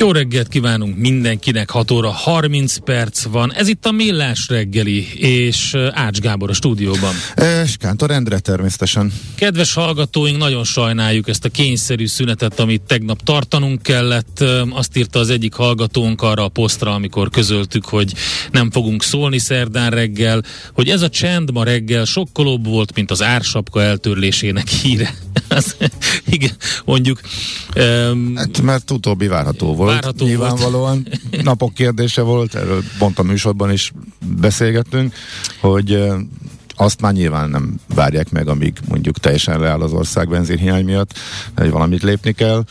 Jó reggelt kívánunk mindenkinek, 6 óra 30 perc van. Ez itt a Millás reggeli, és Ács Gábor a stúdióban. És Kántor Endre természetesen. Kedves hallgatóink, nagyon sajnáljuk ezt a kényszerű szünetet, amit tegnap tartanunk kellett. Azt írta az egyik hallgatónk arra a posztra, amikor közöltük, hogy nem fogunk szólni szerdán reggel, hogy ez a csend ma reggel sokkolóbb volt, mint az ársapka eltörlésének híre. Igen, mondjuk. Um, hát, mert utóbbi várható volt. Várható Nyilvánvalóan volt. napok kérdése volt, erről pont a műsorban is beszélgettünk, hogy uh, azt már nyilván nem várják meg, amíg mondjuk teljesen leáll az ország benzinhiány miatt, hogy valamit lépni kell.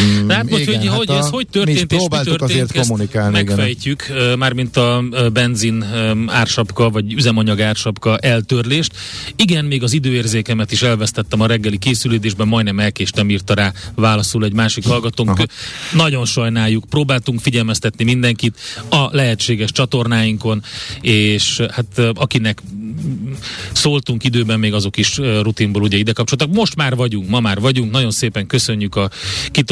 Mm, hát most, igen, hogy, hát hogy ez hogy történt és mi történt, azért kommunikálni, megfejtjük, igen. mármint a benzin ársapka, vagy üzemanyag ársapka eltörlést. Igen, még az időérzékemet is elvesztettem a reggeli készülődésben, majdnem elkéstem, írta rá válaszul egy másik hallgatónk. Aha. Nagyon sajnáljuk, próbáltunk figyelmeztetni mindenkit a lehetséges csatornáinkon, és hát akinek szóltunk időben, még azok is rutinból ugye ide kapcsoltak. Most már vagyunk, ma már vagyunk, nagyon szépen köszönjük a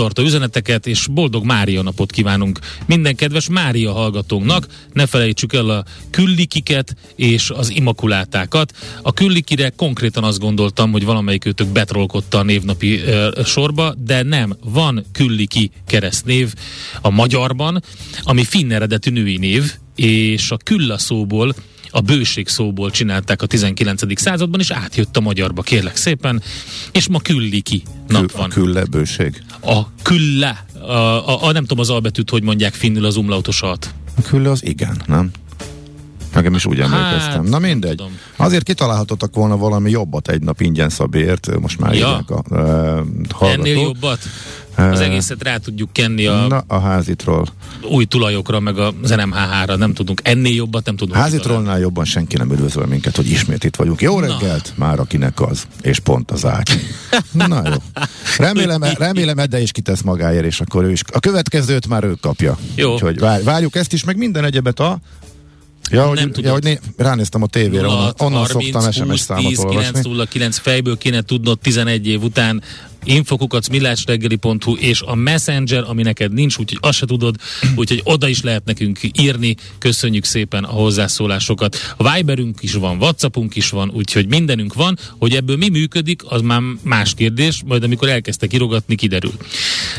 kitartó üzeneteket, és boldog Mária napot kívánunk minden kedves Mária hallgatónknak. Ne felejtsük el a küllikiket és az imakulátákat. A küllikire konkrétan azt gondoltam, hogy valamelyik őtök betrolkodta a névnapi e, sorba, de nem, van külliki keresztnév a magyarban, ami finn eredetű női név, és a külla szóból a bőség szóból csinálták a 19. században, és átjött a magyarba, kérlek szépen, és ma külli ki nap van. A külle bőség? A külle, a, a, a, nem tudom az albetűt, hogy mondják finnül az umlautosat. A külle az igen, nem? Nekem is úgy emlékeztem. Hát, Na mindegy. Tudom. Azért kitalálhatottak volna valami jobbat egy nap ingyen szabért, most már ja. a uh, Ennél jobbat? Az egészet rá tudjuk kenni a, Na, a házitról. új tulajokra, meg az NMHH-ra, nem tudunk ennél jobbat, nem tudunk. Házitrollnál jobban senki nem üdvözöl minket, hogy ismét itt vagyunk. Jó reggelt, Na. már akinek az, és pont az ágy. Na jó. Remélem, remélem Edde is kitesz magáért, és akkor ő is. A következőt már ő kapja. Jó. Úgyhogy várjuk ezt is, meg minden egyebet a Ja, hogy, nem ja, hogy né, ránéztem a tévére, 0, onnan, onnan 30, szoktam SMS 20, számot 10, olvasni. 9, 0, 9 fejből kéne tudnod 11 év után infokukat millásreggeli.hu és a Messenger, ami neked nincs, úgyhogy azt se tudod, úgyhogy oda is lehet nekünk írni. Köszönjük szépen a hozzászólásokat. A Viberünk is van, Whatsappunk is van, úgyhogy mindenünk van. Hogy ebből mi működik, az már más kérdés, majd amikor elkezdtek írogatni, kiderül.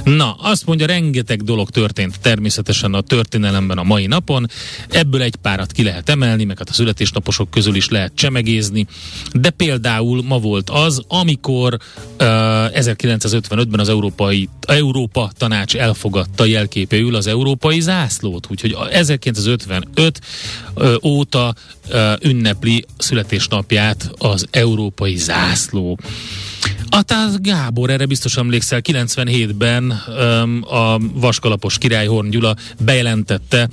Na, azt mondja, rengeteg dolog történt természetesen a történelemben a mai napon. Ebből egy párat ki lehet emelni, meg hát a születésnaposok közül is lehet csemegézni, de például ma volt az, amikor uh, 1955-ben az Európai, Európa Tanács elfogadta jelképéül az európai zászlót, úgyhogy 1955 óta ünnepli születésnapját az európai zászló. Atás Gábor, erre biztos emlékszel, 97-ben um, a vaskalapos király Horn Gyula bejelentette,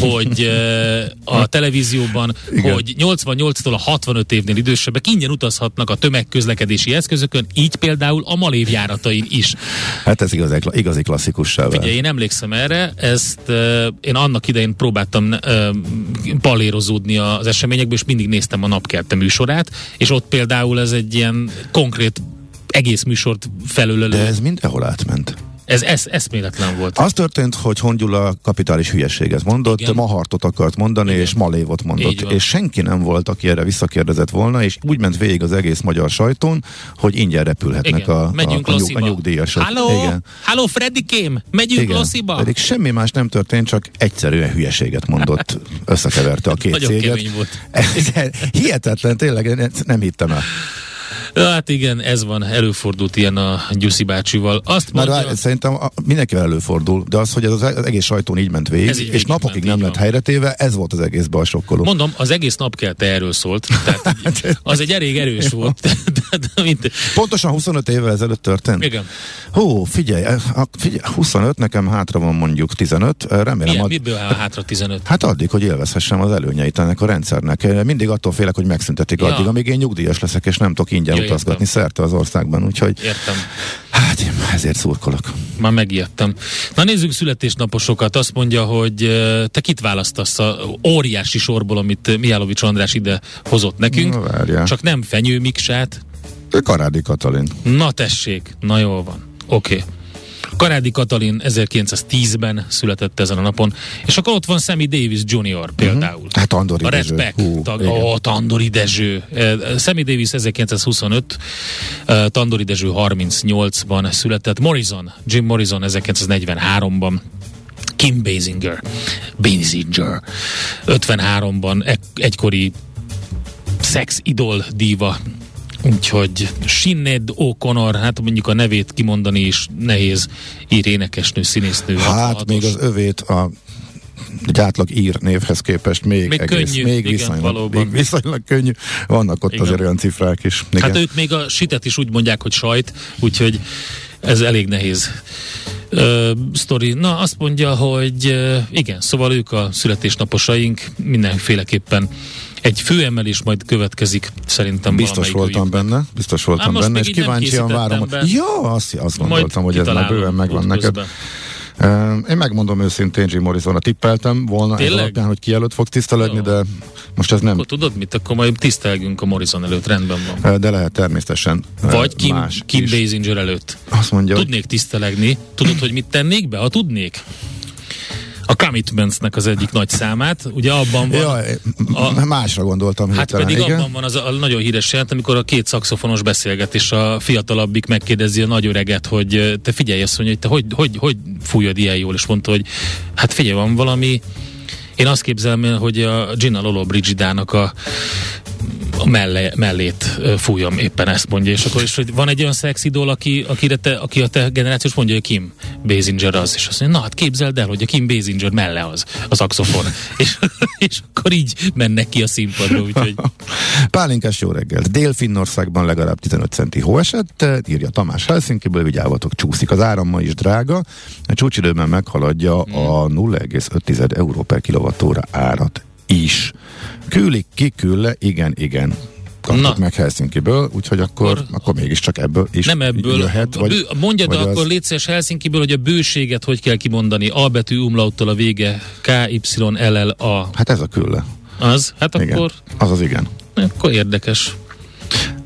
hogy uh, a televízióban, Igen. hogy 88-tól a 65 évnél idősebbek ingyen utazhatnak a tömegközlekedési eszközökön, így például a Malév járatain is. Hát ez igazi, igazi klasszikus Ugye én emlékszem erre, ezt uh, én annak idején próbáltam uh, palérozódni az eseményekből, és mindig néztem a napkelte műsorát, és ott például ez egy ilyen konkrét egész műsort felülelő. De ez mindenhol átment. Ez, ez eszméletlen volt. Az történt, hogy Hongyula kapitális hülyeséget mondott, Igen. Mahartot akart mondani, Igen. és Malévot mondott. És senki nem volt, aki erre visszakérdezett volna, és úgy ment végig az egész magyar sajtón, hogy ingyen repülhetnek Igen. a, a, Megyünk a, nyug, a nyugdíjasok. Halló? Igen. Halló, Freddikém? Megyünk Igen. Lossziba? Pedig semmi más nem történt, csak egyszerűen hülyeséget mondott, összekeverte a két Nagyon céget. volt. Hihetetlen, tényleg én nem hittem el. Hát igen, ez van, előfordult ilyen a Gyuszi bácsival. Azt Már mondja, vár, szerintem a, mindenkivel előfordul, de az, hogy ez az, az egész sajtón így ment végig, így és napokig nem lett helyretéve, ez volt az egészben a sokkoló. mondom, az egész nap kelte erről szólt. Tehát az egy elég erős volt. De, Pontosan 25 évvel ezelőtt történt? igen. Hú, figyelj, eh, figyelj, 25, nekem hátra van mondjuk 15, eh, remélem Milyen, ad, miből áll hátra 15? Hát addig, hogy élvezhessem az előnyeit ennek a rendszernek. Eh, Mindig attól félek, hogy megszüntetik Ja. addig, amíg én nyugdíjas leszek, és nem tudok ingyen utazgatni szerte az országban, úgyhogy Értem. hát én ezért szurkolok. Már megijedtem. Na nézzük születésnaposokat. Azt mondja, hogy te kit választasz a óriási sorból, amit Mihálovics András ide hozott nekünk. Na, várjál. Csak nem Fenyő Miksát. Karádi Katalin. Na tessék, na jól van. Oké. Okay. Karádi Katalin 1910-ben született ezen a napon, és akkor ott van Sammy Davis Jr. például. Hát Andori A Red Dezső. Pack, Hú, tag, igen. ó, Tandori Dezső. Eh, Sammy Davis 1925, eh, Tandori Dezső 38-ban született, Morrison, Jim Morrison 1943-ban, Kim Basinger, Basinger 53-ban, e- egykori sex idol díva, úgyhogy Sinead O'Connor, hát mondjuk a nevét kimondani is nehéz, ír énekesnő, színésznő. Hát 66-os. még az övét a egy átlag ír névhez képest még, Még egész, könnyű, még, igen, viszonylag, valóban. még viszonylag könnyű. Vannak ott Igen. azért olyan cifrák is. Igen. Hát ők még a sitet is úgy mondják, hogy sajt, úgyhogy ez elég nehéz ö, sztori. Na, azt mondja, hogy ö, igen, szóval ők a születésnaposaink mindenféleképpen egy főemelés majd következik, szerintem Biztos voltam benne, biztos voltam most benne, és kíváncsian várom. be. Ja, azt, azt gondoltam, hogy ez már bőven megvan neked. én megmondom őszintén, Jim Morrisonra tippeltem volna ez Tényleg? alapján, hogy ki előtt fog tisztelegni, Jó. de most ez nem, Akkor tudod mit? Akkor majd tisztelgünk a Morrison előtt, rendben van. de lehet természetesen Vagy Kim, más Kim. Basinger előtt. Azt mondja, hogy Tudnék tisztelegni. Tudod, hogy mit tennék be? Ha tudnék. A Commitmentsnek az egyik nagy számát. Ugye abban van... ja, a- másra gondoltam Hát hirtelen, pedig igen. abban van az a nagyon híres jelent, amikor a két szakszofonos beszélget, és a fiatalabbik megkérdezi a nagy öreget, hogy te figyelj azt mondja, hogy te hogy, hogy, hogy fújod ilyen jól, és mondta, hogy hát figyelj, van valami, én azt képzelem, el, hogy a Gina Lolo Brigidának a a melle, mellét fújom, éppen ezt mondja, és akkor is, hogy van egy olyan szexidól, aki, akire te, aki a te generációs mondja, hogy Kim Basinger az, és azt mondja, na hát képzeld el, hogy a Kim Basinger melle az, a szakszofon. és, és akkor így mennek ki a színpadra, úgyhogy Pálinkás jó reggelt. Dél-Finnországban legalább 15 centi hó esett, írja Tamás Helsinkiből, vigyálvatok, csúszik az áram ma is drága. A csúcsidőben meghaladja Hmm. a 0,5 euró per kilovattóra árat is. Külik, kikül le, igen, igen. Kaptuk Na. meg Helsinkiből, úgyhogy akkor, Akkor- akkor, mégiscsak ebből is nem ebből. jöhet. a bő, mondjad vagy vagy akkor az- légy szíves Helsinkiből, hogy a bőséget hogy kell kimondani. A betű umlauttal a vége, K, Y, L, L, A. Hát ez a külle. Az? Hát Igen. akkor, Az az igen. akkor érdekes.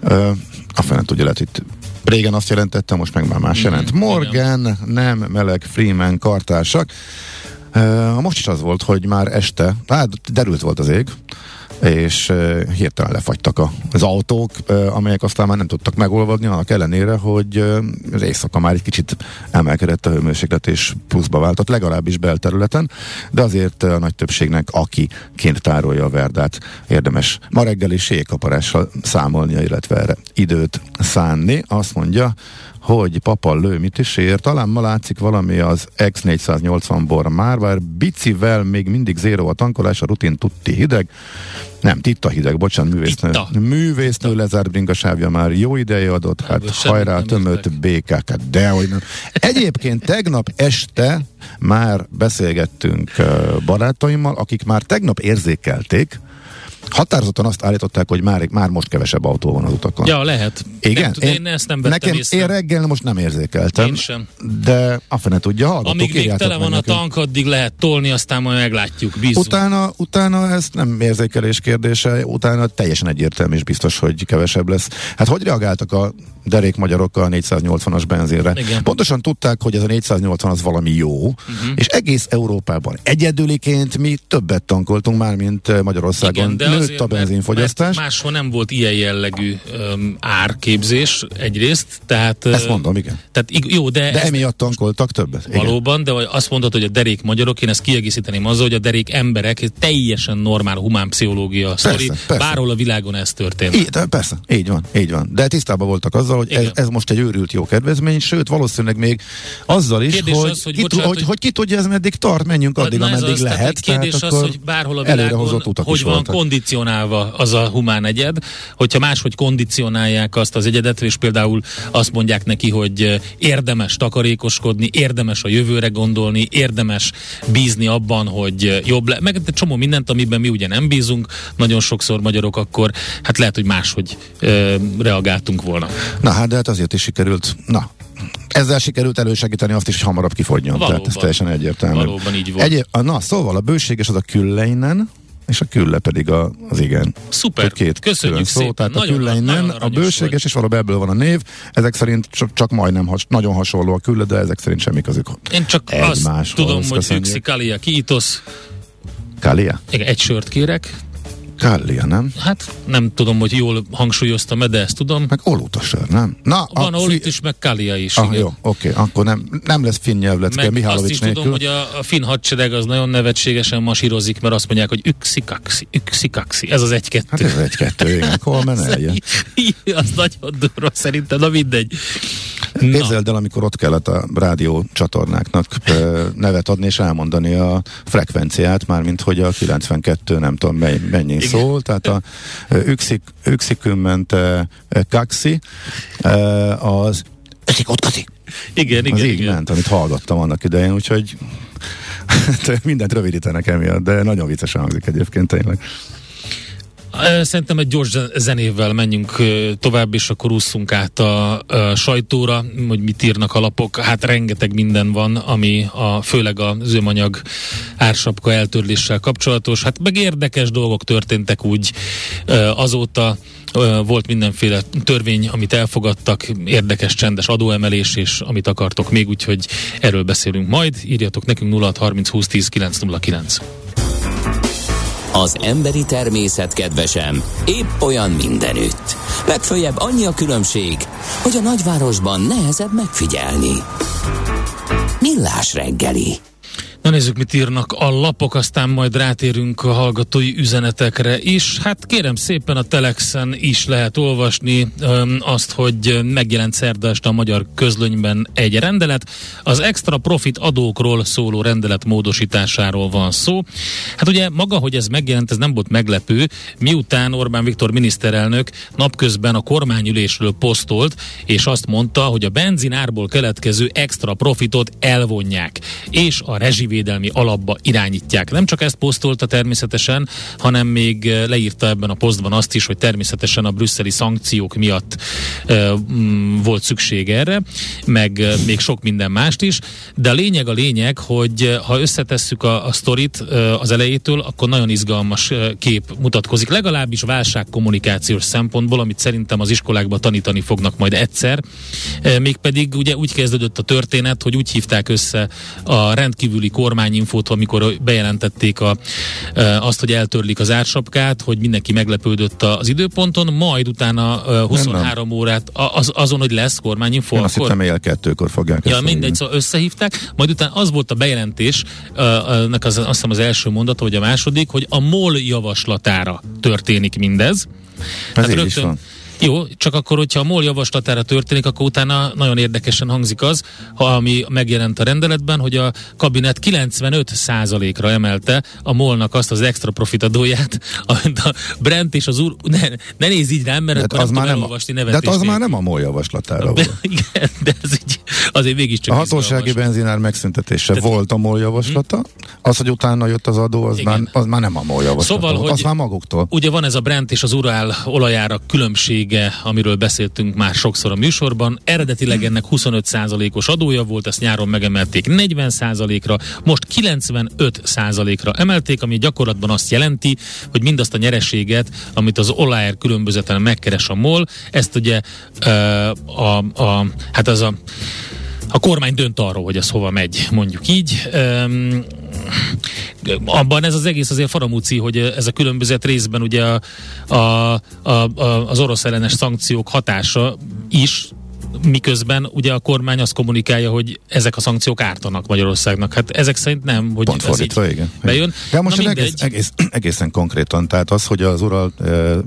Ö, a fene tudja, lehet itt régen azt jelentette, most meg már más jelent. Morgan, nem meleg, Freeman, kartársak. Most is az volt, hogy már este, hát derült volt az ég, és hirtelen lefagytak az autók, amelyek aztán már nem tudtak megolvadni, annak ellenére, hogy az éjszaka már egy kicsit emelkedett a hőmérséklet, és pluszba váltott, legalábbis belterületen, de azért a nagy többségnek, aki kint tárolja a verdát, érdemes ma reggel is sékaparással számolnia, illetve erre időt szánni. Azt mondja, hogy papa lő mit is ér. Talán ma látszik valami az X480 bor már, bár bicivel még mindig zéro a tankolás, a rutin tutti hideg. Nem, titta hideg, bocsánat, művésznő. Titta. Művésznő lezárt bringasávja már jó ideje adott, hát Ebből hajrá tömött békákat, de hogy nem. Egyébként tegnap este már beszélgettünk barátaimmal, akik már tegnap érzékelték, határozottan azt állították, hogy már, már most kevesebb autó van az utakon. Ja, lehet. Igen? Nem, tudom, én, ezt nem vettem nekem, észre. Én reggel most nem érzékeltem. Én sem. De a fene tudja, hallgatók, Amíg még tele van a nekünk. tank, addig lehet tolni, aztán majd meglátjuk. Bízunk. Utána, utána ez nem érzékelés kérdése, utána teljesen egyértelmű és biztos, hogy kevesebb lesz. Hát hogy reagáltak a derék magyarok a 480-as benzinre? Igen. Pontosan tudták, hogy ez a 480 az valami jó, uh-huh. és egész Európában egyedüliként mi többet tankoltunk már, mint Magyarországon. Igen, de Nőtt a benzinfogyasztás. máshol nem volt ilyen jellegű um, árképzés egyrészt, tehát... Ezt mondom, igen. Tehát jó, de, De ez emiatt tankoltak többet. Igen. valóban, de azt mondod, hogy a derék magyarok, én ezt kiegészíteném azzal, hogy a derék emberek, teljesen normál humán pszichológia sztori, bárhol a világon ez történt. Így, de persze, így van, így van. De tisztában voltak azzal, hogy ez, Igen. ez most egy őrült jó kedvezmény, sőt valószínűleg még azzal is, Kérdés hogy, az, hogy ki, bocsánat, hogy, hogy- hogy ki tudja ez meddig tart, menjünk addig, ameddig az, lehet. kérdés az, akkor hogy bárhol a világon hogy van voltak. Kondicionálva az a humán egyed, hogyha máshogy kondicionálják azt az egyedet, és például azt mondják neki, hogy érdemes takarékoskodni, érdemes a jövőre gondolni, érdemes bízni abban, hogy jobb le, meg csomó mindent, amiben mi ugye nem bízunk, nagyon sokszor magyarok, akkor hát lehet, hogy máshogy ö, reagáltunk volna. Na hát, de hát azért is sikerült, na, ezzel sikerült elősegíteni azt is, hogy hamarabb kifogyjon. Valóban. Tehát ez teljesen egyértelmű. Valóban így volt. Egy, na, szóval a bőséges az a külleinen, és a külle pedig a, az igen. Szuper, két köszönjük szó, szépen. Tehát a Nagyon- külleinen, nagyon a aranyos bőséges, és valóban ebből van a név. Ezek szerint csak, csak majdnem has, nagyon hasonló a külle, de ezek szerint semmi közük. Én csak azt tudom, hogy. Üxi Kalia Kiitos, Kália? Igen, egy sört kérek. Kália, nem? Hát nem tudom, hogy jól hangsúlyoztam de ezt tudom. Meg olutosör, nem? Na, Van a Olit is, meg Kalia is. Ah, igen. jó, oké, akkor nem, nem lesz finn nyelvlecke Meg azt Mihálovics is nélkül. tudom, hogy a, a finn hadsereg az nagyon nevetségesen masírozik, mert azt mondják, hogy üxikaxi, üxikaxi. Ez az egy-kettő. Hát ez egy-kettő, igen, Coleman eljön. az nagyon durva szerintem, na mindegy. Képzeld el, amikor ott kellett a rádió csatornáknak nevet adni és elmondani a frekvenciát, mármint hogy a 92 nem tudom mennyi Igen. szól, tehát a Üxik, Üxikümmente Kaxi az Öszik igen, Az igen, így igen. ment, amit hallgattam annak idején, úgyhogy mindent rövidítenek emiatt, de nagyon viccesen hangzik egyébként tényleg. Szerintem egy gyors zen- zenével menjünk tovább, és akkor ússzunk át a, sajtóra, hogy mit írnak a lapok. Hát rengeteg minden van, ami a, főleg a zömanyag ársapka eltörléssel kapcsolatos. Hát meg érdekes dolgok történtek úgy azóta, volt mindenféle törvény, amit elfogadtak, érdekes, csendes adóemelés, és amit akartok még, úgyhogy erről beszélünk majd. Írjatok nekünk 0630 20 10 909. Az emberi természet kedvesem épp olyan mindenütt. Legfőjebb annyi a különbség, hogy a nagyvárosban nehezebb megfigyelni. Millás reggeli. Na nézzük, mit írnak a lapok, aztán majd rátérünk a hallgatói üzenetekre is. Hát kérem szépen a Telexen is lehet olvasni öm, azt, hogy megjelent szerda a magyar közlönyben egy rendelet. Az extra profit adókról szóló rendelet módosításáról van szó. Hát ugye maga, hogy ez megjelent, ez nem volt meglepő, miután Orbán Viktor miniszterelnök napközben a kormányülésről posztolt, és azt mondta, hogy a benzinárból keletkező extra profitot elvonják, és a rezsivédelmi alapba irányítják. Nem csak ezt posztolta természetesen, hanem még eh, leírta ebben a posztban azt is, hogy természetesen a brüsszeli szankciók miatt e, mm, volt szükség erre, meg e, még sok minden mást is, de a lényeg a lényeg, hogy eh, ha összetesszük a, a sztorit e, az elejétől, akkor nagyon izgalmas kép mutatkozik, legalábbis válságkommunikációs szempontból, amit szerintem az iskolákban tanítani fognak majd egyszer. Mégpedig ugye úgy kezdődött a történet, hogy úgy hívták össze a rendkívüli kormányinfót, amikor bejelentették a, azt, hogy eltörlik az ársapkát, hogy mindenki meglepődött az időponton, majd utána e, 23 órát a- az, azon, hogy lesz kormányinfo, Én azt hittem éjjel kettőkor fogják Ja, mindegy, mondani. szóval összehívták, majd utána az volt a bejelentés, annak az, azt hiszem az első mondata, vagy a második, hogy a MOL javaslatára történik mindez. Ez így is van. Jó, csak akkor, hogyha a MOL javaslatára történik, akkor utána nagyon érdekesen hangzik az, ha ami megjelent a rendeletben, hogy a kabinet 95%-ra emelte a MOL-nak azt az extra profit adóját, amit a Brent és az úr, ne, ne nézz így rám, mert De akkor az nem már nem, a, elolvasni de hát az már nem a MOL javaslatára de, volt. igen, de ez így, azért mégiscsak A hatósági benzinár megszüntetése Tehát- volt a MOL javaslata, az, hogy utána jött az adó, az, Igen. már, az már nem a MOL javaslata Szóval, volt, hogy- az már maguktól. Ugye van ez a Brent és az Urál olajára különbsége, amiről beszéltünk már sokszor a műsorban. Eredetileg ennek 25%-os adója volt, ezt nyáron megemelték 40%-ra, most 95%-ra emelték, ami gyakorlatban azt jelenti, hogy mindazt a nyereséget, amit az olajár különbözeten megkeres a MOL, ezt ugye a, a, hát az a a kormány dönt arról, hogy ez hova megy, mondjuk így. Abban ez az egész azért faramúci, hogy ez a különbözet részben ugye a, a, a, a, az orosz ellenes szankciók hatása is, miközben ugye a kormány azt kommunikálja, hogy ezek a szankciók ártanak Magyarországnak. Hát ezek szerint nem, hogy Pont ez fordítva, igen. bejön. De most Na egész, egész, egészen konkrétan, tehát az, hogy az Ural uh,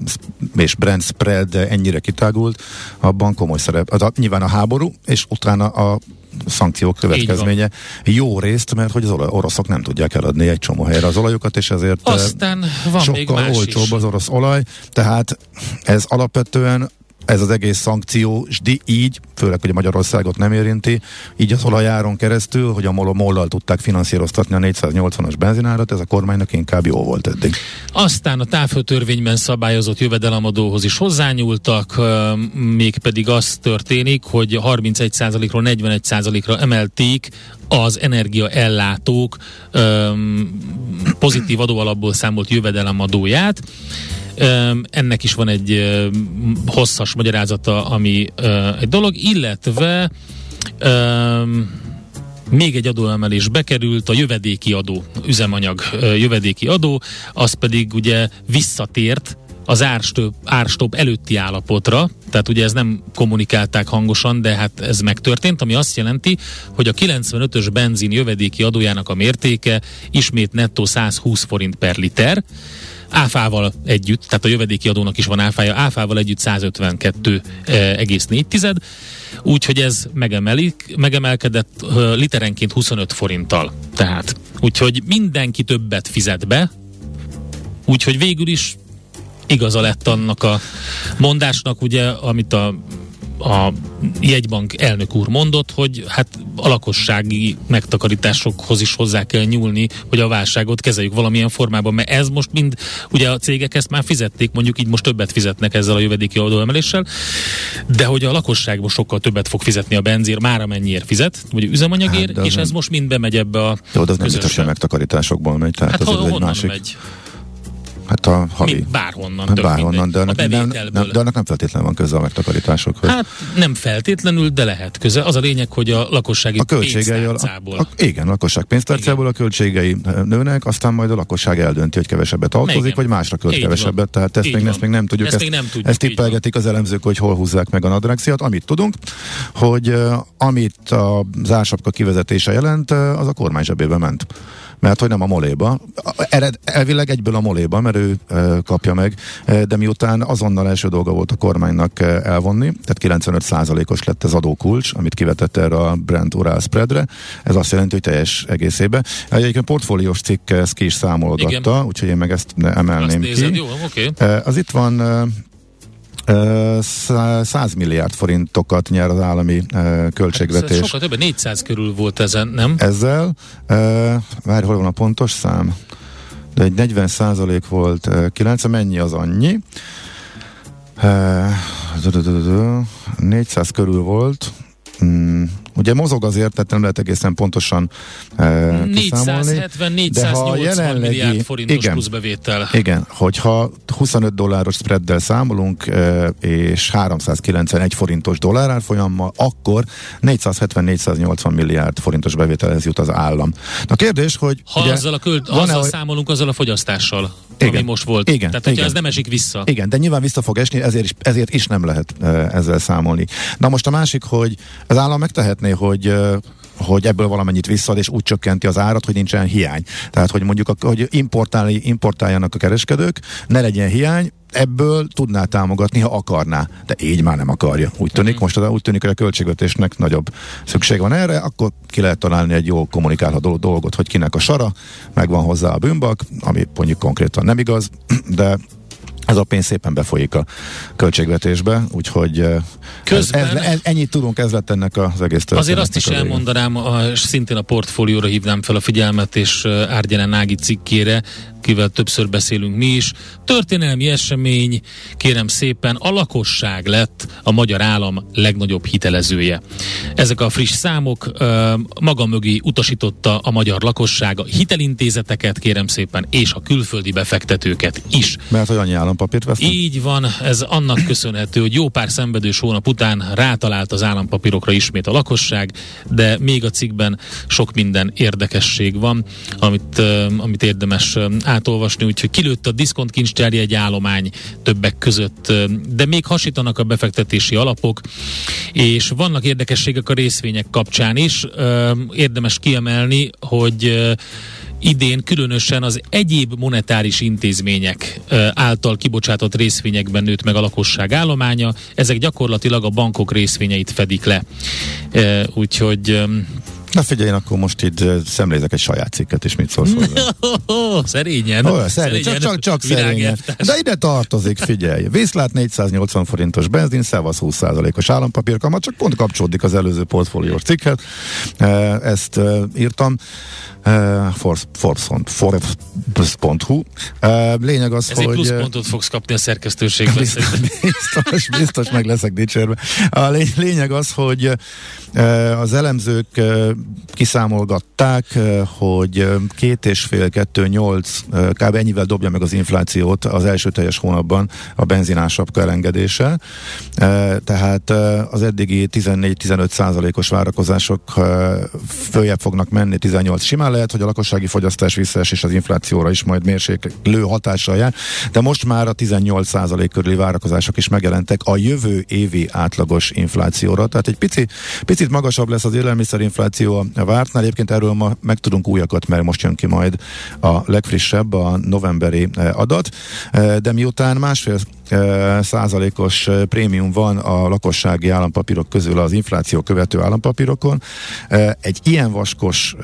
és Brent spread ennyire kitágult, abban komoly szerep. Az, nyilván a háború, és utána a szankciók következménye jó részt, mert hogy az olaj- oroszok nem tudják eladni egy csomó helyre az olajukat, és ezért Aztán van még sokkal más olcsóbb is. az orosz olaj, tehát ez alapvetően ez az egész szankció, di így, főleg, hogy a Magyarországot nem érinti, így az olajáron keresztül, hogy a MOL mollal tudták finanszíroztatni a 480-as benzinárat, ez a kormánynak inkább jó volt eddig. Aztán a távhőtörvényben szabályozott jövedelemadóhoz is hozzányúltak, mégpedig az történik, hogy 31%-ról 41%-ra emelték az energiaellátók pozitív adóalapból számolt jövedelemadóját. Ennek is van egy hosszas magyarázata, ami egy dolog, illetve még egy adóemelés bekerült, a jövedéki adó, üzemanyag jövedéki adó, az pedig ugye visszatért az árstop, árstop előtti állapotra, tehát ugye ez nem kommunikálták hangosan, de hát ez megtörtént, ami azt jelenti, hogy a 95-ös benzin jövedéki adójának a mértéke ismét nettó 120 forint per liter, áfával együtt, tehát a jövedéki adónak is van áfája, áfával együtt 152,4 tized, úgyhogy ez megemelik, megemelkedett literenként 25 forinttal. Tehát, úgyhogy mindenki többet fizet be, úgyhogy végül is igaza lett annak a mondásnak, ugye, amit a a jegybank elnök úr mondott, hogy hát a lakossági megtakarításokhoz is hozzá kell nyúlni, hogy a válságot kezeljük valamilyen formában, mert ez most mind, ugye a cégek ezt már fizették, mondjuk így most többet fizetnek ezzel a jövedéki adóemeléssel, de hogy a lakosság most sokkal többet fog fizetni a benzír, már amennyiért fizet, vagy üzemanyagért, Hát, és nem- ez most mind bemegy ebbe a Jó, de az nem biztos, hogy megtakarításokból megy, tehát Hát hol, egy másik. megy? Hát a havi. Mi, bárhonnan. Hát bárhonnan, de annak, nem, nem, de annak nem feltétlenül van köze a megtakarításokhoz. Hát nem feltétlenül, de lehet köze. Az a lényeg, hogy a lakossági a költségei, a, a, igen, a lakosság pénztárcából a költségei eh, nőnek, aztán majd a lakosság eldönti, hogy kevesebbet autózik, Igen. vagy másra költ Így kevesebbet. van. Tehát ezt Így még, van. ezt még nem tudjuk. Ezt ezt, még nem tudjuk, ezt tippelgetik az elemzők, hogy hol húzzák meg a nadrágszíjat. Amit tudunk, hogy uh, amit a zársapka kivezetése jelent, uh, az a kormány zsebébe ment. Mert hogy nem a moléba. Ered, elvileg egyből a moléba, mert ő kapja meg, de miután azonnal első dolga volt a kormánynak elvonni, tehát 95%-os lett az adókulcs, amit kivetett erre a Brent Ural spreadre, ez azt jelenti, hogy teljes egészében. Egyébként portfóliós cikk ezt ki is számolgatta, úgyhogy én meg ezt Azt emelném nézed, ki. jó. Eh, Az itt van 100 milliárd forintokat nyer az állami eh, Ez költségvetés sokkal több, 400 körül volt ezen, nem? ezzel. Várj, hol van a pontos szám? De egy 40 százalék volt, eh, 9, mennyi az annyi? Eh, du- du- du- du- 400 körül volt. Ugye mozog azért, tehát nem lehet egészen pontosan eh, kiszámolni. 470-480 milliárd forintos igen, plusz bevétel. igen, hogyha 25 dolláros spreaddel számolunk, eh, és 391 forintos dollárárfolyammal, akkor 470-480 milliárd forintos bevételhez jut az állam. Na kérdés, hogy Ha ugye, azzal, a költ, azzal számolunk, azzal a fogyasztással, Igen. ami most volt. Igen, Tehát, hogyha igen. ez nem esik vissza. Igen, de nyilván vissza fog esni, ezért is, ezért is nem lehet e, ezzel számolni. Na most a másik, hogy az állam megtehetné, hogy e, hogy ebből valamennyit visszad, és úgy csökkenti az árat, hogy nincsen hiány. Tehát, hogy mondjuk, hogy importálni, importáljanak a kereskedők, ne legyen hiány, ebből tudná támogatni, ha akarná. De így már nem akarja. Úgy tűnik, mm. most úgy tűnik, hogy a költségvetésnek nagyobb szükség van erre, akkor ki lehet találni egy jól kommunikálható dolgot, hogy kinek a sara, megvan hozzá a bűnbak, ami mondjuk konkrétan nem igaz, de ez a pénz szépen befolyik a költségvetésbe, úgyhogy Közben, ez, ez, ennyit tudunk, ez lett ennek az egész Azért azt is elmondanám, a, szintén a portfólióra hívnám fel a figyelmet, és Árgyenen Ági cikkére, kivel többször beszélünk mi is. Történelmi esemény, kérem szépen, a lakosság lett a magyar állam legnagyobb hitelezője. Ezek a friss számok maga mögé utasította a magyar lakosság a hitelintézeteket, kérem szépen, és a külföldi befektetőket is. Mert hogy annyi állampapírt vesznek? Így van, ez annak köszönhető, hogy jó pár szenvedős hónap után rátalált az állampapírokra ismét a lakosság, de még a cikkben sok minden érdekesség van, amit, amit érdemes átolvasni, úgyhogy kilőtt a diszkontkincstárja egy állomány többek között, de még hasítanak a befektetési alapok, és vannak érdekességek a részvények kapcsán is. Érdemes kiemelni, hogy idén különösen az egyéb monetáris intézmények által kibocsátott részvényekben nőtt meg a lakosság állománya. Ezek gyakorlatilag a bankok részvényeit fedik le. Úgyhogy Na figyelj, akkor most itt szemlézek egy saját cikket, és mit szólsz hozzá? szerényen. Oh, szerény, csak, csak, csak szerényen. De ide tartozik, figyelj. Vészlát 480 forintos benzin, szevasz 20%-os állampapírkamat, csak pont kapcsolódik az előző portfóliós cikket. Ezt írtam. Force.hu Force, Lényeg az, Ezért hogy... plusz pontot fogsz kapni a szerkesztőségben. Biztos, biztos, biztos meg leszek dicsérve. A lényeg az, hogy az elemzők kiszámolgatták, hogy két és fél, kettő, nyolc, kb. ennyivel dobja meg az inflációt az első teljes hónapban a benzinásapka elengedése. Tehát az eddigi 14-15 százalékos várakozások följebb fognak menni 18 simán lehet, hogy a lakossági fogyasztás visszaesés az inflációra is majd mérséklő hatással jár, de most már a 18 százalék körüli várakozások is megjelentek a jövő évi átlagos inflációra. Tehát egy pici, picit magasabb lesz az élelmiszerinfláció a vártnál. Egyébként erről ma megtudunk újakat, mert most jön ki majd a legfrissebb, a novemberi adat. De miután másfél százalékos prémium van a lakossági állampapírok közül az infláció követő állampapírokon. Egy ilyen vaskos,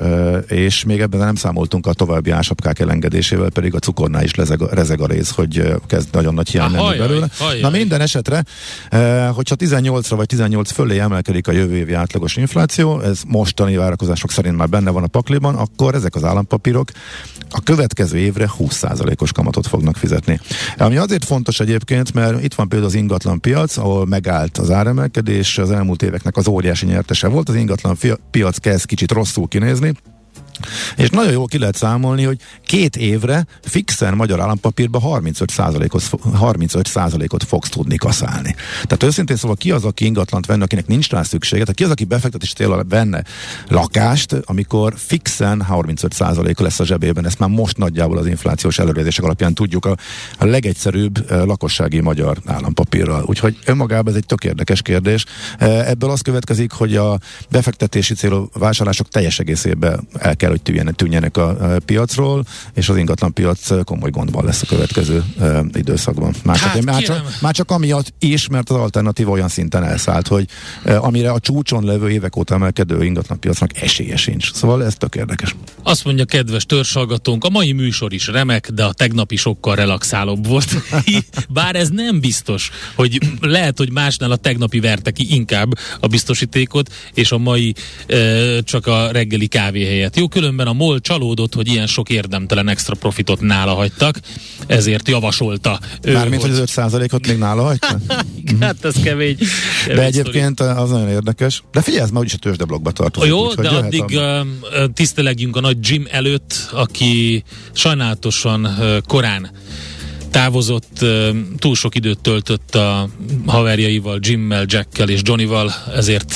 és még ebben nem számoltunk a további ásapkák elengedésével, pedig a cukornál is lezeg, rezeg a rész, hogy kezd nagyon nagy hiány lenni belőle. Hajjaj. Na minden esetre, hogyha 18-ra vagy 18 fölé emelkedik a jövő évi átlagos infláció, ez mostani várakozások szerint már benne van a pakliban, akkor ezek az állampapírok a következő évre 20%-os kamatot fognak fizetni. Ami azért fontos egyébként, egyébként, mert itt van például az ingatlan piac, ahol megállt az áremelkedés, az elmúlt éveknek az óriási nyertese volt, az ingatlan piac kezd kicsit rosszul kinézni, és nagyon jól ki lehet számolni, hogy két évre fixen magyar állampapírba 35%-ot, 35%-ot fogsz tudni kaszálni. Tehát őszintén szóval ki az, aki ingatlant venne, akinek nincs rá szüksége, tehát ki az, aki befektetés tényleg venne lakást, amikor fixen 35% lesz a zsebében. Ezt már most nagyjából az inflációs előrejelzések alapján tudjuk a, a legegyszerűbb uh, lakossági magyar állampapírral. Úgyhogy önmagában ez egy tök érdekes kérdés. Uh, ebből az következik, hogy a befektetési célú vásárlások teljes egészében el kell kell, hogy tűnjenek, tűnjenek a, piacról, és az ingatlan piac komoly gondban lesz a következő időszakban. Már, hát, csak, már, csak, már csak amiatt is, mert az alternatív olyan szinten elszállt, hogy amire a csúcson levő évek óta emelkedő ingatlan piacnak esélye sincs. Szóval ez tök érdekes. Azt mondja kedves törzsalgatónk, a mai műsor is remek, de a tegnapi sokkal relaxálóbb volt. Bár ez nem biztos, hogy lehet, hogy másnál a tegnapi verte ki inkább a biztosítékot, és a mai uh, csak a reggeli kávé helyett. Jó, különben a MOL csalódott, hogy ilyen sok érdemtelen extra profitot nála hagytak, ezért javasolta. Mármint, hogy az 5%-ot még nála hagyta? hát ez kemény. De egyébként sztori. az nagyon érdekes. De figyelj, ez már úgyis a tőzsdeblogba tartozik. Jó, úgy, de addig a... tisztelegjünk a nagy Jim előtt, aki sajnálatosan korán távozott, túl sok időt töltött a haverjaival, Jimmel, Jackkel és Johnnyval, ezért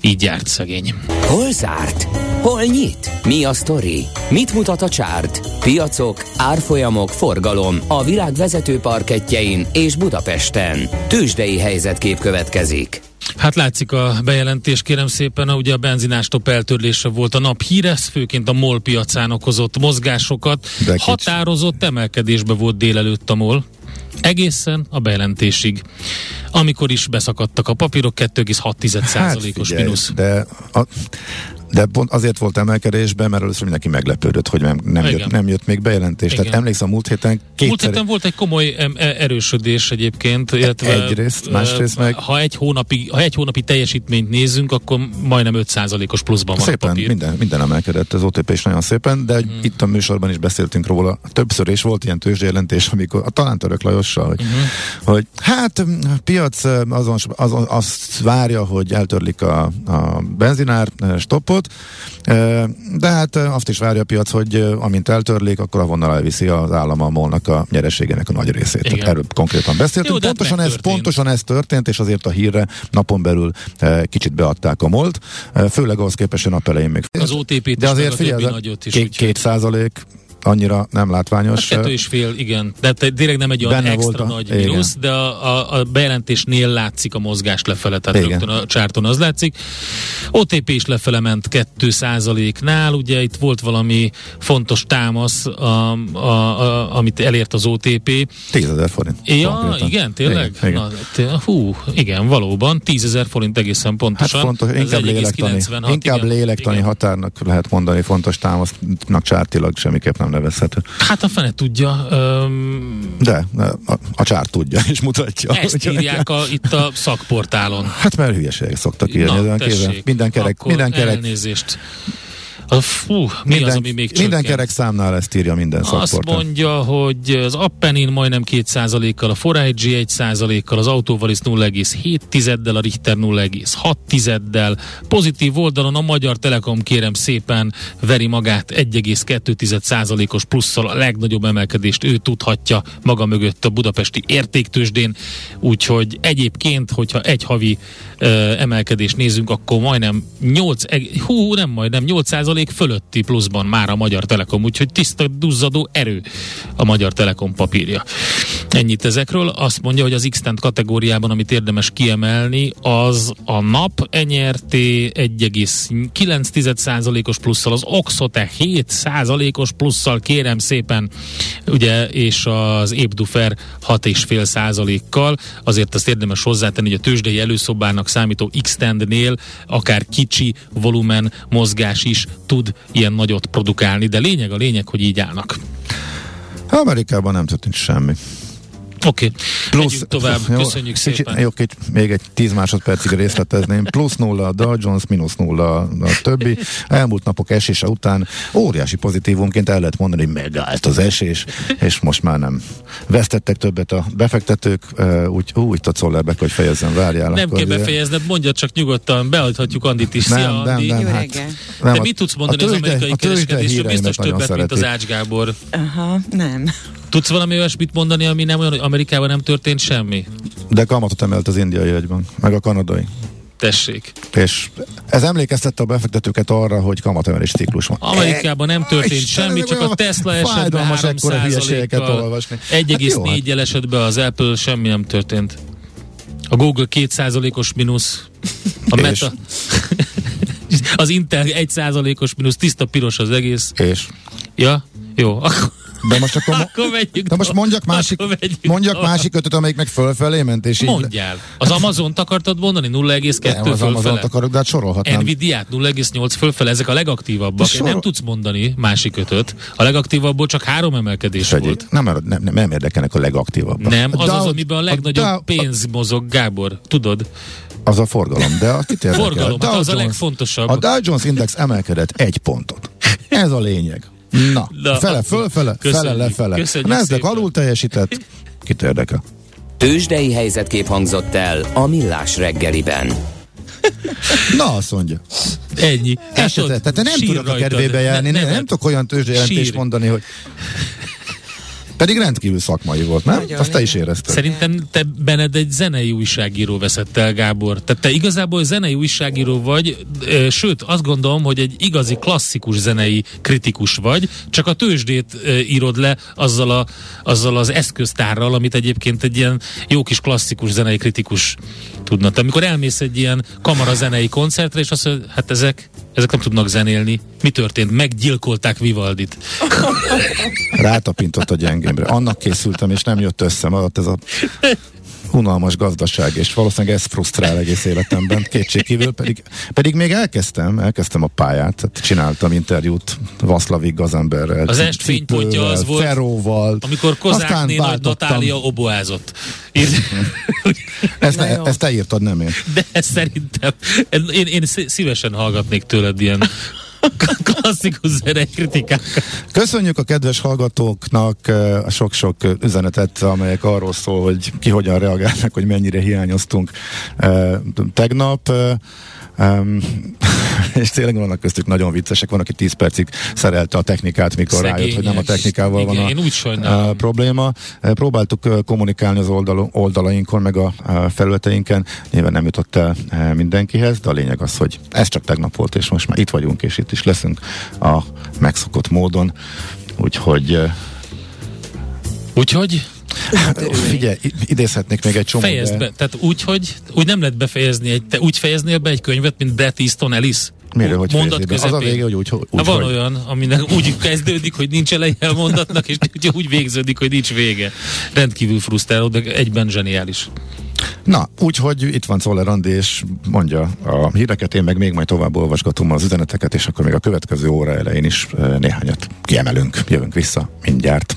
így járt szegény. Hol zárt? Hol nyit? Mi a sztori? Mit mutat a csárt? Piacok, árfolyamok, forgalom a világ vezető parketjein és Budapesten. Tősdei helyzetkép következik. Hát látszik a bejelentés, kérem szépen, ugye a benzinástop eltörlése volt a nap híre, ez főként a MOL piacán okozott mozgásokat. De kicsi. Határozott emelkedésbe volt délelőtt a MOL, egészen a bejelentésig. Amikor is beszakadtak a papírok, 2,6%-os Hát figyelj, mínusz. De, a, de pont azért volt emelkedésben, mert először mindenki meglepődött, hogy nem, nem, Igen. jött, nem jött még bejelentés. Igen. Tehát emlékszem, múlt héten kétszer... Múlt héten volt egy komoly e- erősödés egyébként. Illetve, Egyrészt, másrészt meg- Ha egy, hónapi, ha egy hónapi teljesítményt nézzünk, akkor majdnem 5%-os pluszban van a Szépen, papír. minden, minden emelkedett az OTP is nagyon szépen, de hmm. itt a műsorban is beszéltünk róla. Többször is volt ilyen tőzsjelentés, amikor a talán török Lajossal, hogy, uh-huh. hogy hát mm, a piac mm, azon, azon, azt várja, hogy eltörlik a, a benzinár eh, stoppot, eh, de hát azt is várja a piac, hogy amint eltörlik, akkor avonnal elviszi az állam a molnak a nyereségének a nagy részét. Igen. Tehát erről konkrétan beszéltünk. Jó, hát pontosan, ez, pontosan ez történt, és azért a hírre napon belül kicsit beadták a molt, főleg ahhoz képest, hogy nap elején még Az OTP-t de azért a figyelj, a két, két százalék annyira nem látványos. Hát kettő és fél, igen. De tényleg nem egy olyan Benne extra a- nagy mínusz, de a, a, a bejelentésnél látszik a mozgás lefele, tehát Igen. rögtön a csárton az látszik. OTP is lefele ment 2 nál ugye itt volt valami fontos támasz, a, a, a, amit elért az OTP. 10 ezer forint. Ja, konkrétan. igen, tényleg? Igen, igen. Na, te, hú, igen, valóban, 10 ezer forint egészen Hát pontosan. fontos, Ez inkább 1,96, lélektani, inkább igen, lélektani igen. határnak lehet mondani, fontos támasznak csártilag semmiképp nem nevezhető. Hát a fene tudja, öm, De a, a csárt tudja és mutatja. ezt írják a, itt a szakportálon. Hát mert hülyeségek szoktak írni. Na, tessék, Minden kerek, minden kerek, Elnézést. A, fú, mi minden, az, ami még minden csökkent? kerek számnál ezt írja minden Azt szakportál. mondja, hogy az Appenin majdnem 2%-kal, a Forage 1%-kal, az Autovalis 0,7-del, a Richter 0,6-del. Pozitív oldalon a Magyar Telekom kérem szépen veri magát 1,2%-os plusszal a legnagyobb emelkedést ő tudhatja maga mögött a budapesti értéktősdén, úgyhogy egyébként, hogyha egy havi ö, emelkedést nézzünk, akkor majdnem 8, eg- hú, nem majdnem 8% fölötti pluszban már a Magyar Telekom, úgyhogy tiszta duzzadó erő a Magyar Telekom papírja. Ennyit ezekről. Azt mondja, hogy az x kategóriában, amit érdemes kiemelni, az a nap NRT 1,9%-os plusszal, az Oxote 7%-os plusszal, kérem szépen, ugye, és az Ébdufer 6,5%-kal. Azért azt érdemes hozzátenni, hogy a tőzsdei előszobának számító x nél akár kicsi volumen mozgás is tud ilyen nagyot produkálni, de lényeg a lényeg, hogy így állnak. Amerikában nem történt semmi. Oké, okay. Menjünk tovább, jó, köszönjük kicsit, szépen. Jó, kicsit, még egy 10 másodpercig részletezném. Plusz nulla a Dow Jones, mínusz nulla a többi. Elmúlt napok esése után óriási pozitívumként el lehet mondani, hogy megállt az esés, és most már nem. Vesztettek többet a befektetők, ö, úgy, úgy tudsz Szollerbek, hogy fejezzen, várjál. Nem akkor kell befejezned, mondja csak nyugodtan, beadhatjuk Andit is. Nem, Szia, nem, Andi. nem, hát, reggel. nem, Te a- mit tudsz mondani a az tőzsde- amerikai a tőzsde kereskedésről? Biztos többet, mint az. Ács Gábor. Aha, nem. Tudsz valami olyasmit mondani, ami nem olyan, hogy Amerikában nem történt semmi? De kamatot emelt az indiai jegybank, meg a kanadai. Tessék. És ez emlékeztette a befektetőket arra, hogy kamatemelés ciklus van. Amerikában nem történt Istenem, semmi, csak a Tesla esett be fájdalmas ekkora hülyeségeket 3%-kal. olvasni. Hát 1,4 jel esett be az Apple, semmi nem történt. A Google 2%-os mínusz. A? Meta. az Intel 1%-os mínusz, tiszta piros az egész. És? Ja, jó, akkor, De most akkor, akkor menjünk de most mondjak másik, mondjak tovább. másik ötöt, amelyik meg fölfelé ment, és így... Mondjál. Az Amazon-t akartad mondani? 0,2 Nem, az Amazon akarok, de hát sorolhatnám. Nvidia-t 0,8 fölfele, ezek a legaktívabbak. Sorol- Nem tudsz mondani másik ötöt. A legaktívabbból csak három emelkedés Fegyék. volt. Nem, nem, nem, nem érdekelnek a legaktívabbak. Nem, az az, Dow- amiben a legnagyobb Dow- pénz mozog, Gábor. Tudod? Az a forgalom, de a érdekel? Forgalom, hát Dow az a Jones- legfontosabb. A Dow Jones Index emelkedett egy pontot. Ez a lényeg. Na, Na, fele, fölfele, fele, köszönjük, lefele. köszönjük szépen. alul teljesített, kit érdekel? Tőzsdei helyzetkép hangzott el a Millás reggeliben. Na, azt mondja. Ennyi. Se, ott tehát nem sír tudok a kedvébe járni, Ne- nem, nem, tudok olyan tőzsdejelentést mondani, hogy Pedig rendkívül szakmai volt, nem? Nagyon, Azt te is érezted. Szerintem te benned egy zenei újságíró veszett el, Gábor. Tehát te igazából zenei újságíró vagy, sőt, azt gondolom, hogy egy igazi klasszikus zenei kritikus vagy, csak a tőzsdét írod le azzal, a, azzal az eszköztárral, amit egyébként egy ilyen jó kis klasszikus zenei kritikus tudna. Te amikor elmész egy ilyen kamarazenei koncertre, és azt mondod, hát ezek, ezek nem tudnak zenélni. Mi történt? Meggyilkolták Vivaldit. Rátapintott a gyengémre. Annak készültem, és nem jött össze. Maradt ez a unalmas gazdaság, és valószínűleg ez frusztrál egész életemben, kétségkívül, pedig, pedig még elkezdtem, elkezdtem a pályát, tehát csináltam interjút Vaszlavik gazemberrel, Az est fénypontja az volt, Feróval, Amikor Kozátné Aztán Nagy. Natália oboázott. Ezt, ne, ezt te írtad, nem én. De szerintem, én, én szí- szívesen hallgatnék tőled ilyen klasszikus zenei. Köszönjük a kedves hallgatóknak eh, a sok-sok eh, üzenetet, amelyek arról szól, hogy ki hogyan reagálnak, hogy mennyire hiányoztunk eh, tegnap. Eh, Um, és tényleg vannak köztük nagyon viccesek, van, aki 10 percig szerelte a technikát, mikor Szegények. rájött, hogy nem a technikával Igen, van a, én úgy sajnálom. a probléma. Eh, Próbáltuk eh, kommunikálni az oldal, oldalainkon, meg a, felületeinken. Nyilván nem jutott el eh, mindenkihez, de a lényeg az, hogy ez csak tegnap volt, és most már itt vagyunk, és itt is leszünk a megszokott módon. Úgyhogy eh, Úgyhogy Hát, figyelj, idézhetnék még egy csomó, fejezd de be. Tehát úgy, hogy úgy nem lehet befejezni. Egy, te úgy fejeznél be egy könyvet, mint Bret Easton Ellis? miről, hogy Mondat be? Az a közepén. vége, hogy úgy, úgy Na, van hogy... olyan, aminek úgy kezdődik, hogy nincs eleje a mondatnak, és úgy végződik, hogy nincs vége. Rendkívül frusztráló, de egyben zseniális. Na, úgyhogy itt van Czoller Andi, és mondja a híreket, én meg még majd tovább olvasgatom az üzeneteket, és akkor még a következő óra elején is néhányat kiemelünk. Jövünk vissza mindjárt.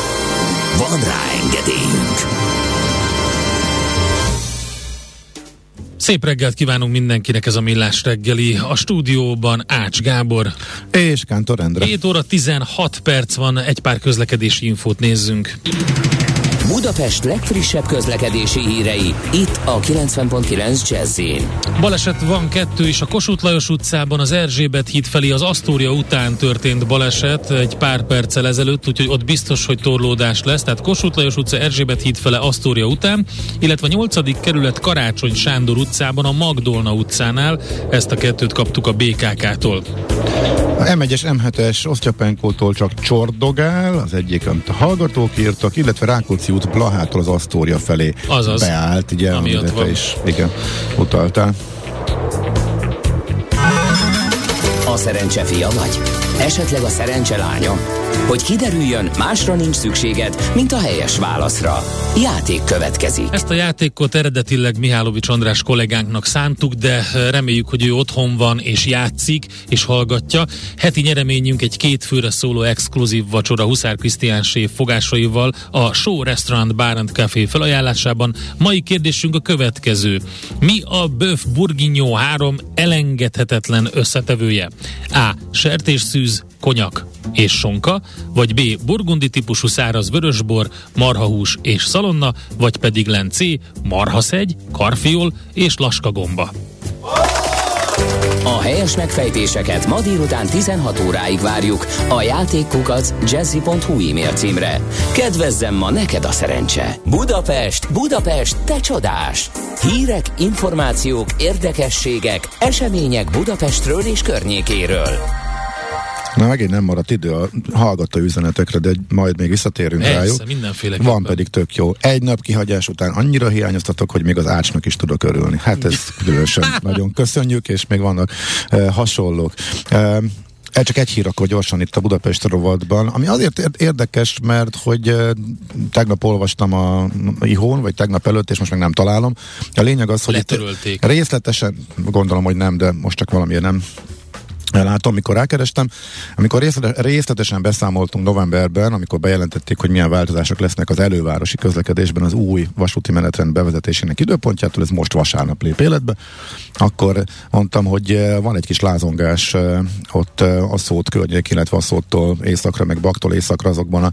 Van rá engedélyünk! Szép reggelt kívánunk mindenkinek ez a Millás reggeli. A stúdióban Ács Gábor. És Kántor Endre. 7 óra 16 perc van, egy pár közlekedési infót nézzünk. Budapest legfrissebb közlekedési hírei, itt a 90.9 jazz Baleset van kettő is a Kossuth Lajos utcában, az Erzsébet híd felé az Asztória után történt baleset egy pár perccel ezelőtt, úgyhogy ott biztos, hogy torlódás lesz. Tehát Kossuth Lajos utca, Erzsébet híd fele Asztória után, illetve a 8. kerület Karácsony Sándor utcában a Magdolna utcánál. Ezt a kettőt kaptuk a BKK-tól. A M1-es, M7-es Osztyapenkótól csak csordogál, az egyik, amit a hallgatók írtak, illetve Rákóczi út Blahától az Asztória felé Azaz. beállt, ugye, te van. is igen, utaltál. A szerencse fia vagy? Esetleg a szerencse lánya? Hogy kiderüljön, másra nincs szükséged, mint a helyes válaszra. Játék következik. Ezt a játékot eredetileg Mihálovics András kollégánknak szántuk, de reméljük, hogy ő otthon van és játszik és hallgatja. Heti nyereményünk egy két főre szóló exkluzív vacsora Huszár Krisztián séf fogásaival a Show Restaurant Bar and Café felajánlásában. Mai kérdésünk a következő. Mi a Böf Bourguignon 3 elengedhetetlen összetevője? A. Sertésszűz, konyak és sonka, vagy B. Burgundi típusú száraz vörösbor, marhahús és szalonna, vagy pedig len C. Marhaszegy, karfiol és laskagomba. A helyes megfejtéseket ma délután 16 óráig várjuk a játékkukac jazzy.hu e-mail címre. Kedvezzem ma neked a szerencse! Budapest, Budapest, te csodás! Hírek, információk, érdekességek, események Budapestről és környékéről. Na megint nem maradt idő a hallgató üzenetekre, de majd még visszatérünk Persze, rájuk. mindenféleképpen. Van pedig tök jó. Egy nap kihagyás után annyira hiányoztatok, hogy még az ácsnak is tudok örülni. Hát ez különösen nagyon köszönjük, és még vannak e, hasonlók. E, El csak egy hír akkor gyorsan itt a Budapest rovatban, ami azért érdekes, mert hogy uh, tegnap olvastam a ihón, vagy tegnap előtt, és most meg nem találom. A lényeg az, hogy Letörölték. részletesen, gondolom, hogy nem, de most csak valamiért nem Látom, mikor rákerestem, amikor részletesen beszámoltunk novemberben, amikor bejelentették, hogy milyen változások lesznek az elővárosi közlekedésben az új vasúti menetrend bevezetésének időpontjától, ez most vasárnap lép életbe, akkor mondtam, hogy eh, van egy kis lázongás eh, ott eh, a szót környék, illetve a szótól északra, meg baktól északra azokban a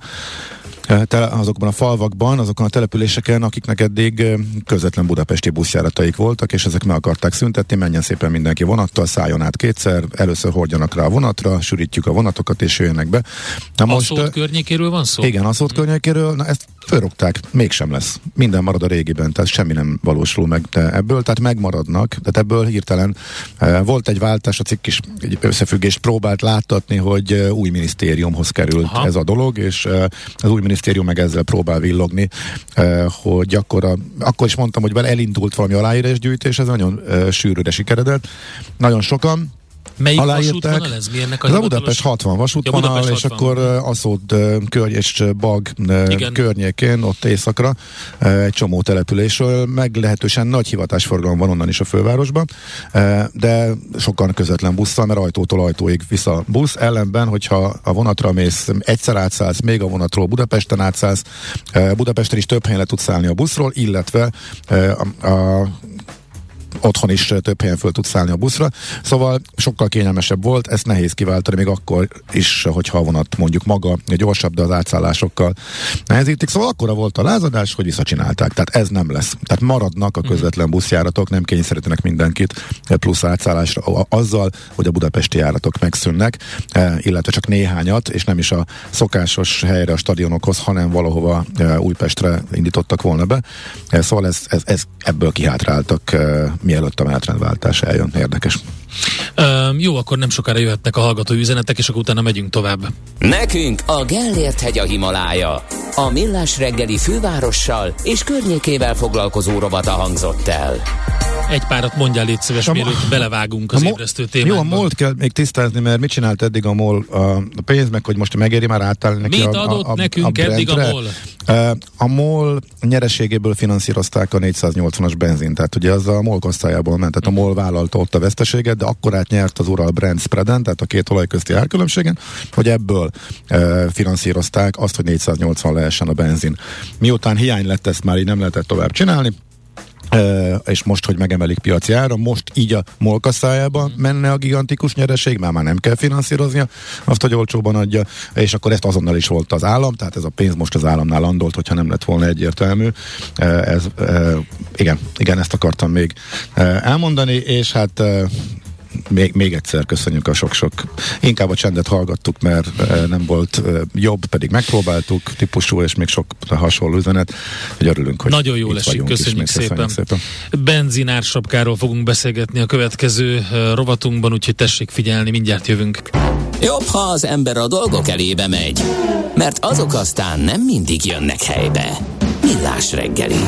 azokban a falvakban, azokon a településeken, akiknek eddig közvetlen budapesti buszjárataik voltak, és ezek meg akarták szüntetni, menjen szépen mindenki vonattal, szálljon át kétszer, először hordjanak rá a vonatra, sűrítjük a vonatokat, és jöjjenek be. Na a most, szót környékéről van szó? Igen, a szót környékéről, na ezt fölrogták, mégsem lesz. Minden marad a régiben, tehát semmi nem valósul meg ebből, tehát megmaradnak, tehát ebből hirtelen volt egy váltás, a cikk is egy összefüggést próbált láttatni, hogy új minisztériumhoz került Aha. ez a dolog, és az új minisztérium meg ezzel próbál villogni, hogy akkor, a, akkor is mondtam, hogy elindult valami aláírásgyűjtés, ez nagyon sűrűre sikeredett. Nagyon sokan, Melyik vasútvonal ez? Mi ennek a, Budapest 60 vasútvonal, ja, Budapest és 60. akkor uh, Aszód uh, Körny és Bag környékén, ott éjszakra egy csomó településről, meglehetősen nagy hivatásforgalom van onnan is a fővárosban, de sokan közvetlen busszal, mert ajtótól ajtóig vissza busz, ellenben, hogyha a vonatra mész, egyszer átszállsz, még a vonatról Budapesten átszállsz, Budapesten is több helyen le tudsz szállni a buszról, illetve a, a otthon is több helyen föl tudsz szállni a buszra, szóval sokkal kényelmesebb volt, ezt nehéz kiváltani, még akkor is, hogyha a vonat mondjuk maga gyorsabb, de az átszállásokkal nehezítik, szóval akkora volt a lázadás, hogy visszacsinálták, tehát ez nem lesz. Tehát maradnak a közvetlen buszjáratok, nem kényszerítenek mindenkit plusz átszállásra azzal, hogy a budapesti járatok megszűnnek, illetve csak néhányat, és nem is a szokásos helyre a stadionokhoz, hanem valahova Újpestre indítottak volna be. Szóval ez, ez, ez ebből kihátráltak mielőtt a menetrendváltás eljön. Érdekes. Üm, jó, akkor nem sokára jöhetnek a hallgató üzenetek, és akkor utána megyünk tovább. Nekünk a Gellért hegy a Himalája. A Millás reggeli fővárossal és környékével foglalkozó robata hangzott el. Egy párat mondjál, légy szíves, a mielőtt belevágunk az ébresztő témába. Jó, a MOL kell még tisztázni, mert mit csinált eddig a MOL a pénz, meg hogy most megéri már átállni neki Mit a, adott a, a, nekünk a eddig a MOL? A MOL nyereségéből finanszírozták a 480-as benzin, tehát ugye az a MOL kasztájából ment, tehát a MOL vállalta ott a veszteséget, de akkorát nyert az Ural Brand spreaden, tehát a két olaj közti árkülönbségen, hogy ebből e, finanszírozták azt, hogy 480 lehessen a benzin. Miután hiány lett, ezt már így nem lehetett tovább csinálni, Uh, és most, hogy megemelik piaci ára, most így a molkaszájában mm. menne a gigantikus nyereség, már már nem kell finanszíroznia azt, hogy olcsóban adja, és akkor ezt azonnal is volt az állam, tehát ez a pénz most az államnál landolt, hogyha nem lett volna egyértelmű. Uh, ez, uh, igen, igen, ezt akartam még elmondani, és hát még, még egyszer köszönjük a sok-sok, inkább a csendet hallgattuk, mert e, nem volt e, jobb, pedig megpróbáltuk típusú, és még sok hasonló üzenet, hogy örülünk, hogy Nagyon jól esik, köszönjük szépen. szépen. Benzinár sapkáról fogunk beszélgetni a következő e, rovatunkban, úgyhogy tessék figyelni, mindjárt jövünk. Jobb, ha az ember a dolgok elébe megy, mert azok aztán nem mindig jönnek helybe. Millás reggeli.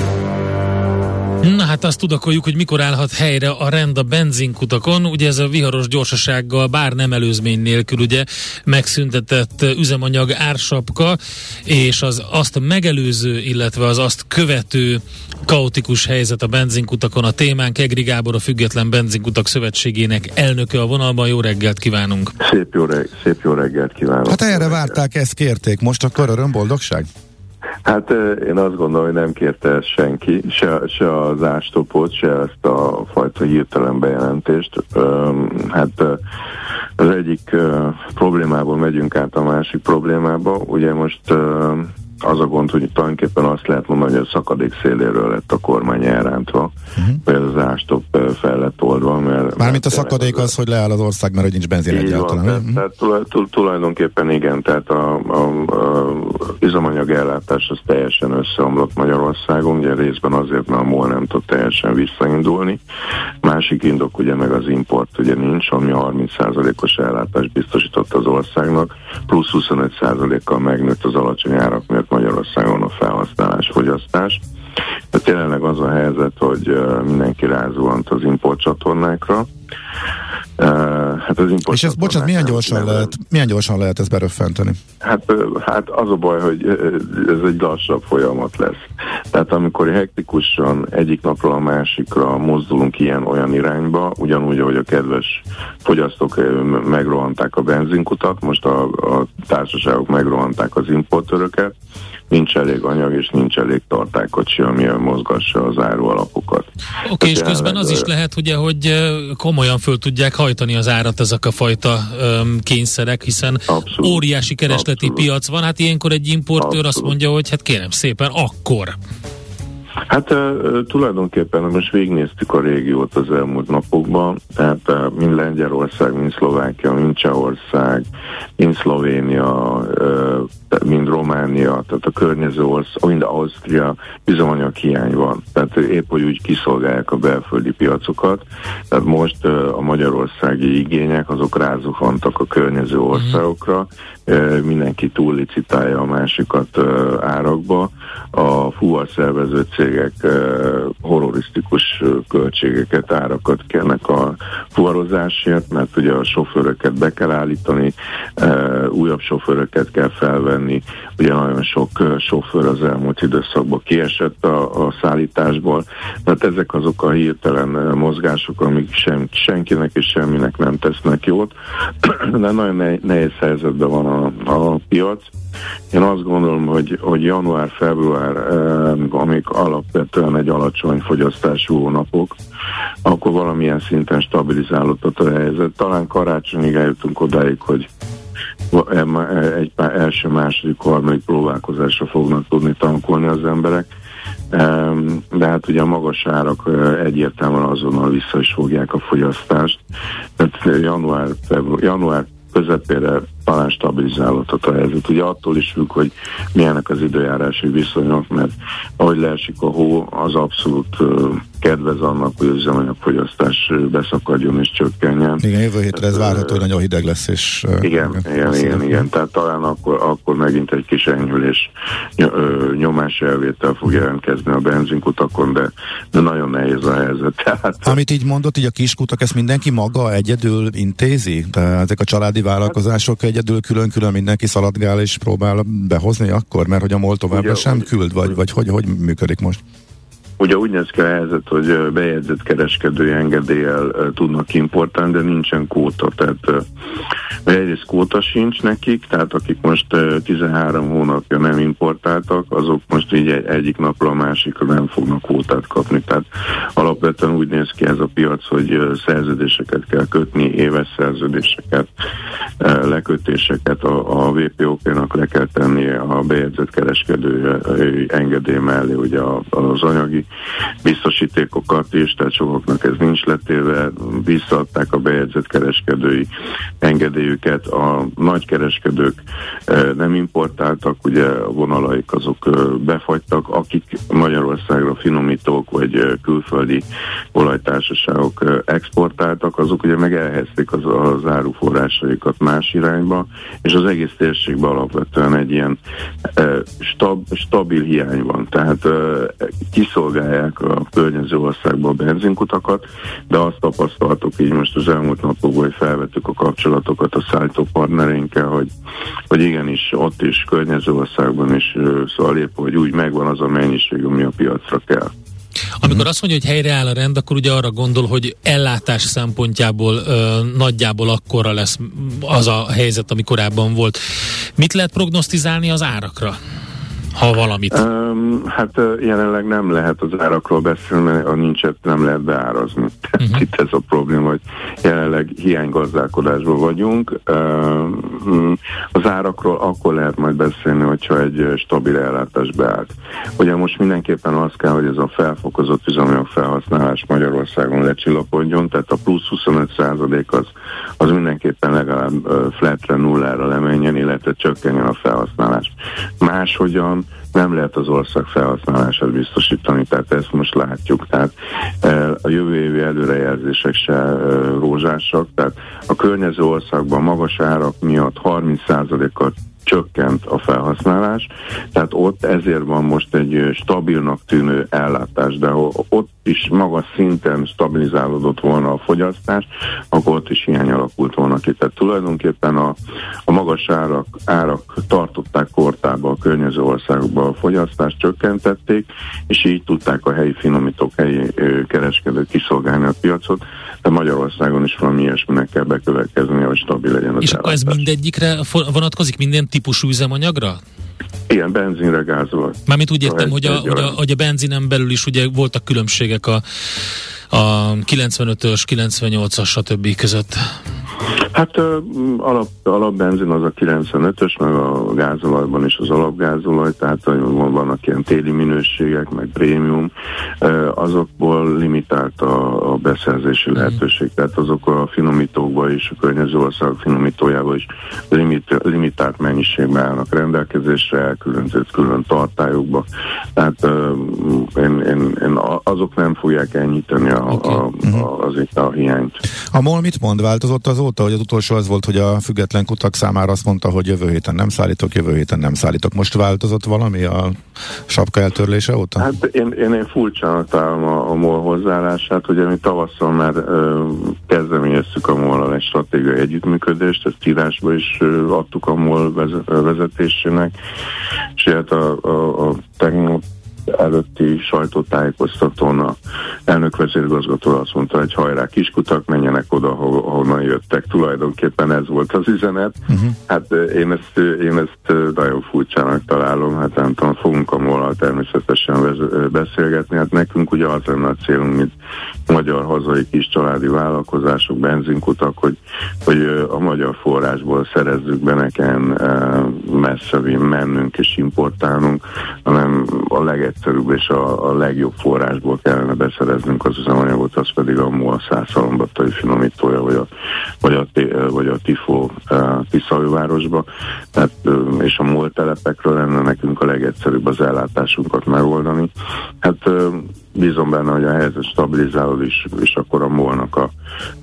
Na hát azt tudakoljuk, hogy mikor állhat helyre a rend a benzinkutakon. Ugye ez a viharos gyorsasággal, bár nem előzmény nélkül ugye megszüntetett üzemanyag ársapka, és az azt megelőző, illetve az azt követő kaotikus helyzet a benzinkutakon. A témánk Egri Gábor, a Független Benzinkutak Szövetségének elnöke a vonalban. Jó reggelt kívánunk! Szép jó, reg- szép jó reggelt kívánok! Hát erre várták, ezt kérték. Most akkor örömboldogság? Hát én azt gondolom, hogy nem kérte ezt senki, se, se az ástopot, se ezt a fajta hirtelen bejelentést. Hát az egyik problémából megyünk át a másik problémába. Ugye most az a gond, hogy tulajdonképpen azt lehet mondani, hogy a szakadék széléről lett a kormány elrántva, uh-huh. vagy az ástop fel lett oldva. Mert, Mármint a szakadék az, az, hogy leáll az ország, mert hogy nincs benzin egyáltalán. Van, tehát, tehát tulaj, tulajdonképpen igen, tehát a, a, a üzemanyag ellátás az teljesen összeomlott Magyarországon, ugye részben azért, mert a MOL nem tud teljesen visszaindulni. Másik indok ugye meg az import ugye nincs, ami 30%-os ellátást biztosított az országnak, plusz 25%-kal megnőtt az alacsony árak miatt Magyarországon a felhasználás, fogyasztás. De tényleg az a helyzet, hogy mindenki rázuhant az importcsatornákra, hát az import És ez, bocsánat, milyen gyorsan, lehet, milyen gyorsan lehet ezt beröffenteni? Hát, hát az a baj, hogy ez egy lassabb folyamat lesz. Tehát amikor hektikusan egyik napról a másikra mozdulunk ilyen-olyan irányba, ugyanúgy, ahogy a kedves fogyasztók megrohanták a benzinkutat, most a, a társaságok megrohanták az importöröket, nincs elég anyag és nincs elég tartálykocsi, ami mozgassa az árualapokat. Oké, okay, és közben az is lehet, ugye, hogy komolyan föl tudják hajtani az árat ezek a fajta um, kényszerek, hiszen abszolút, óriási keresleti abszolút. piac van, hát ilyenkor egy importőr abszolút. azt mondja, hogy hát kérem szépen, akkor. Hát tulajdonképpen most végignéztük a régiót az elmúlt napokban, tehát mind Lengyelország, mind Szlovákia, mind Csehország, mind Szlovénia, mind Románia, tehát a környező ország, mind Ausztria üzemanyag hiány van. Tehát épp, hogy úgy kiszolgálják a belföldi piacokat. Tehát most a magyarországi igények azok rázuhantak a környező mhm. országokra, mindenki túllicitálja a másikat árakba. A fuvarszervező cégek horrorisztikus költségeket, árakat kérnek a fuvarozásért, mert ugye a sofőröket be kell állítani, újabb sofőröket kell felvenni, ugye nagyon sok sofőr az elmúlt időszakban kiesett a, a szállításból, tehát ezek azok a hirtelen mozgások, amik sem, senkinek és semminek nem tesznek jót, de nagyon nehéz helyzetben van a, a piac. Én azt gondolom, hogy, hogy január-február, amik alapvetően egy alacsony fogyasztású hónapok, akkor valamilyen szinten stabilizálódott a helyzet. Talán karácsonyig eljutunk odáig, hogy egy első, második, harmadik próbálkozásra fognak tudni tankolni az emberek. De hát ugye a magas árak egyértelműen azonnal vissza is fogják a fogyasztást. Tehát január, február, január közepére talán stabilizálódhat a helyzet. Ugye attól is függ, hogy milyenek az időjárási viszonyok, mert ahogy leesik a hó, az abszolút kedvez annak, hogy az üzemanyagfogyasztás beszakadjon és csökkenjen. Igen, jövő hétre ez várható, hogy nagyon hideg lesz. És, igen, igen, igen, igen, igen, tehát talán akkor, akkor megint egy kis enyhülés nyomás elvétel fog jelentkezni a benzinkutakon, de, de nagyon nehéz a helyzet. Tehát, Amit így mondott, így a kiskutak, ezt mindenki maga egyedül intézi? Tehát ezek a családi vállalkozások egyedül külön-külön mindenki szaladgál és próbál behozni akkor? Mert hogy a MOL továbbra sem küld, vagy, vagy hogy, hogy működik most? Ugye úgy néz ki a helyzet, hogy bejegyzett kereskedői engedéllyel tudnak importálni, de nincsen kóta, tehát egyrészt kóta sincs nekik, tehát akik most 13 hónapja nem importáltak, azok most így egy, egyik napra a másikra nem fognak kvótát kapni, tehát alapvetően úgy néz ki ez a piac, hogy szerződéseket kell kötni, éves szerződéseket, lekötéseket. A, a VPOP-nak le kell tenni a bejegyzett kereskedői engedély mellé, ugye az anyagi biztosítékokat is, tehát sokaknak ez nincs letéve, visszaadták a bejegyzett kereskedői engedélyüket, a nagy kereskedők e, nem importáltak, ugye a vonalaik azok e, befagytak, akik Magyarországra finomítók vagy e, külföldi olajtársaságok exportáltak, azok ugye meg elhezték az, az áruforrásaikat más irányba, és az egész térségben alapvetően egy ilyen stab, stabil hiány van, tehát kiszolgál szolgálják a környező országban a benzinkutakat, de azt tapasztaltuk így most az elmúlt napokban, hogy felvettük a kapcsolatokat a szállító partnereinkkel, hogy, hogy igenis ott is, környező országban is szóval épp, hogy úgy megvan az a mennyiség, ami a piacra kell. Amikor azt mondja, hogy helyreáll a rend, akkor ugye arra gondol, hogy ellátás szempontjából ö, nagyjából akkora lesz az a helyzet, ami korábban volt. Mit lehet prognosztizálni az árakra? Ha valamit? Um, hát jelenleg nem lehet az árakról beszélni, mert a nincset nem lehet beárazni. Uh-huh. Itt ez a probléma, hogy jelenleg hiánygazdálkodásban vagyunk. Um, az árakról akkor lehet majd beszélni, hogyha egy stabil ellátás beállt. Ugye most mindenképpen az kell, hogy ez a felfokozott üzemanyag felhasználás Magyarországon lecsillapodjon, tehát a plusz 25 az, az mindenképpen legalább flatre, nullára lemenjen, illetve csökkenjen a felhasználás. Máshogyan nem lehet az ország felhasználását biztosítani, tehát ezt most látjuk. Tehát e, a jövő évi előrejelzések se e, rózsásak, tehát a környező országban magas árak miatt 30%-kal csökkent a felhasználás, tehát ott ezért van most egy stabilnak tűnő ellátás, de ott is magas szinten stabilizálódott volna a fogyasztás, akkor ott is hiány alakult volna ki. Tehát tulajdonképpen a, a magas árak, árak tartották kortába a környező országokban a fogyasztást, csökkentették, és így tudták a helyi finomítók, helyi kereskedők kiszolgálni a piacot, de Magyarországon is valami ilyesminek kell bekövetkezni, hogy stabil legyen az És akkor ez mindegyikre vonatkozik, minden típusú üzemanyagra? Igen, benzinre, gázolaj. Mármint úgy értem, hogy a, hogy, a, hogy a benzinen belül is ugye voltak különbségek a, a 95-ös, 98-as, stb. között. Hát alap, alapbenzin az a 95-ös, meg a gázolajban is az alapgázolaj, tehát vannak ilyen téli minőségek, meg prémium, azokból limitált a, a beszerzési mm. lehetőség, tehát azok a finomítókban is, a környező ország finomítójában is limit, limitált mennyiségben állnak rendelkezésre, elkülönzött külön tartályokba, tehát én, én, én azok nem fogják ennyiteni a, okay. a, a, az itt a hiányt. A MOL mit mond? Változott azóta, hogy az utolsó az volt, hogy a független kutak számára azt mondta, hogy jövő héten nem szállítok, jövő héten nem szállítok. Most változott valami a sapka eltörlése óta? Hát én, én, én furcsának találom a, a MOL hozzáállását, ugye mi tavasszal már ö, kezdeményeztük a mol egy stratégiai együttműködést, ezt írásba is ö, adtuk a MOL vezetésének, és hát a, a, a tegnap előtti sajtótájékoztatón a elnök vezérigazgató azt mondta, hogy hajrá kiskutak, menjenek oda, ahonnan jöttek. Tulajdonképpen ez volt az üzenet. Uh-huh. Hát én ezt, én ezt nagyon furcsának találom, hát nem tudom, fogunk a molal természetesen beszélgetni. Hát nekünk ugye az lenne a célunk, mint magyar hazai kis családi vállalkozások, benzinkutak, hogy, hogy a magyar forrásból szerezzük be nekem messze mennünk és importálnunk, hanem a legegyszerűbb és a, a legjobb forrásból kellene beszereznünk az üzemanyagot, az pedig a MOL százszalombattai finomítója, vagy a, vagy a, vagy a TIFO Tiszalővárosba. Tehát, és a MOL telepekről lenne nekünk a legegyszerűbb az ellátásunkat megoldani. Hát bízom benne, hogy a helyzet stabilizálódik, és, és akkor a molnak a,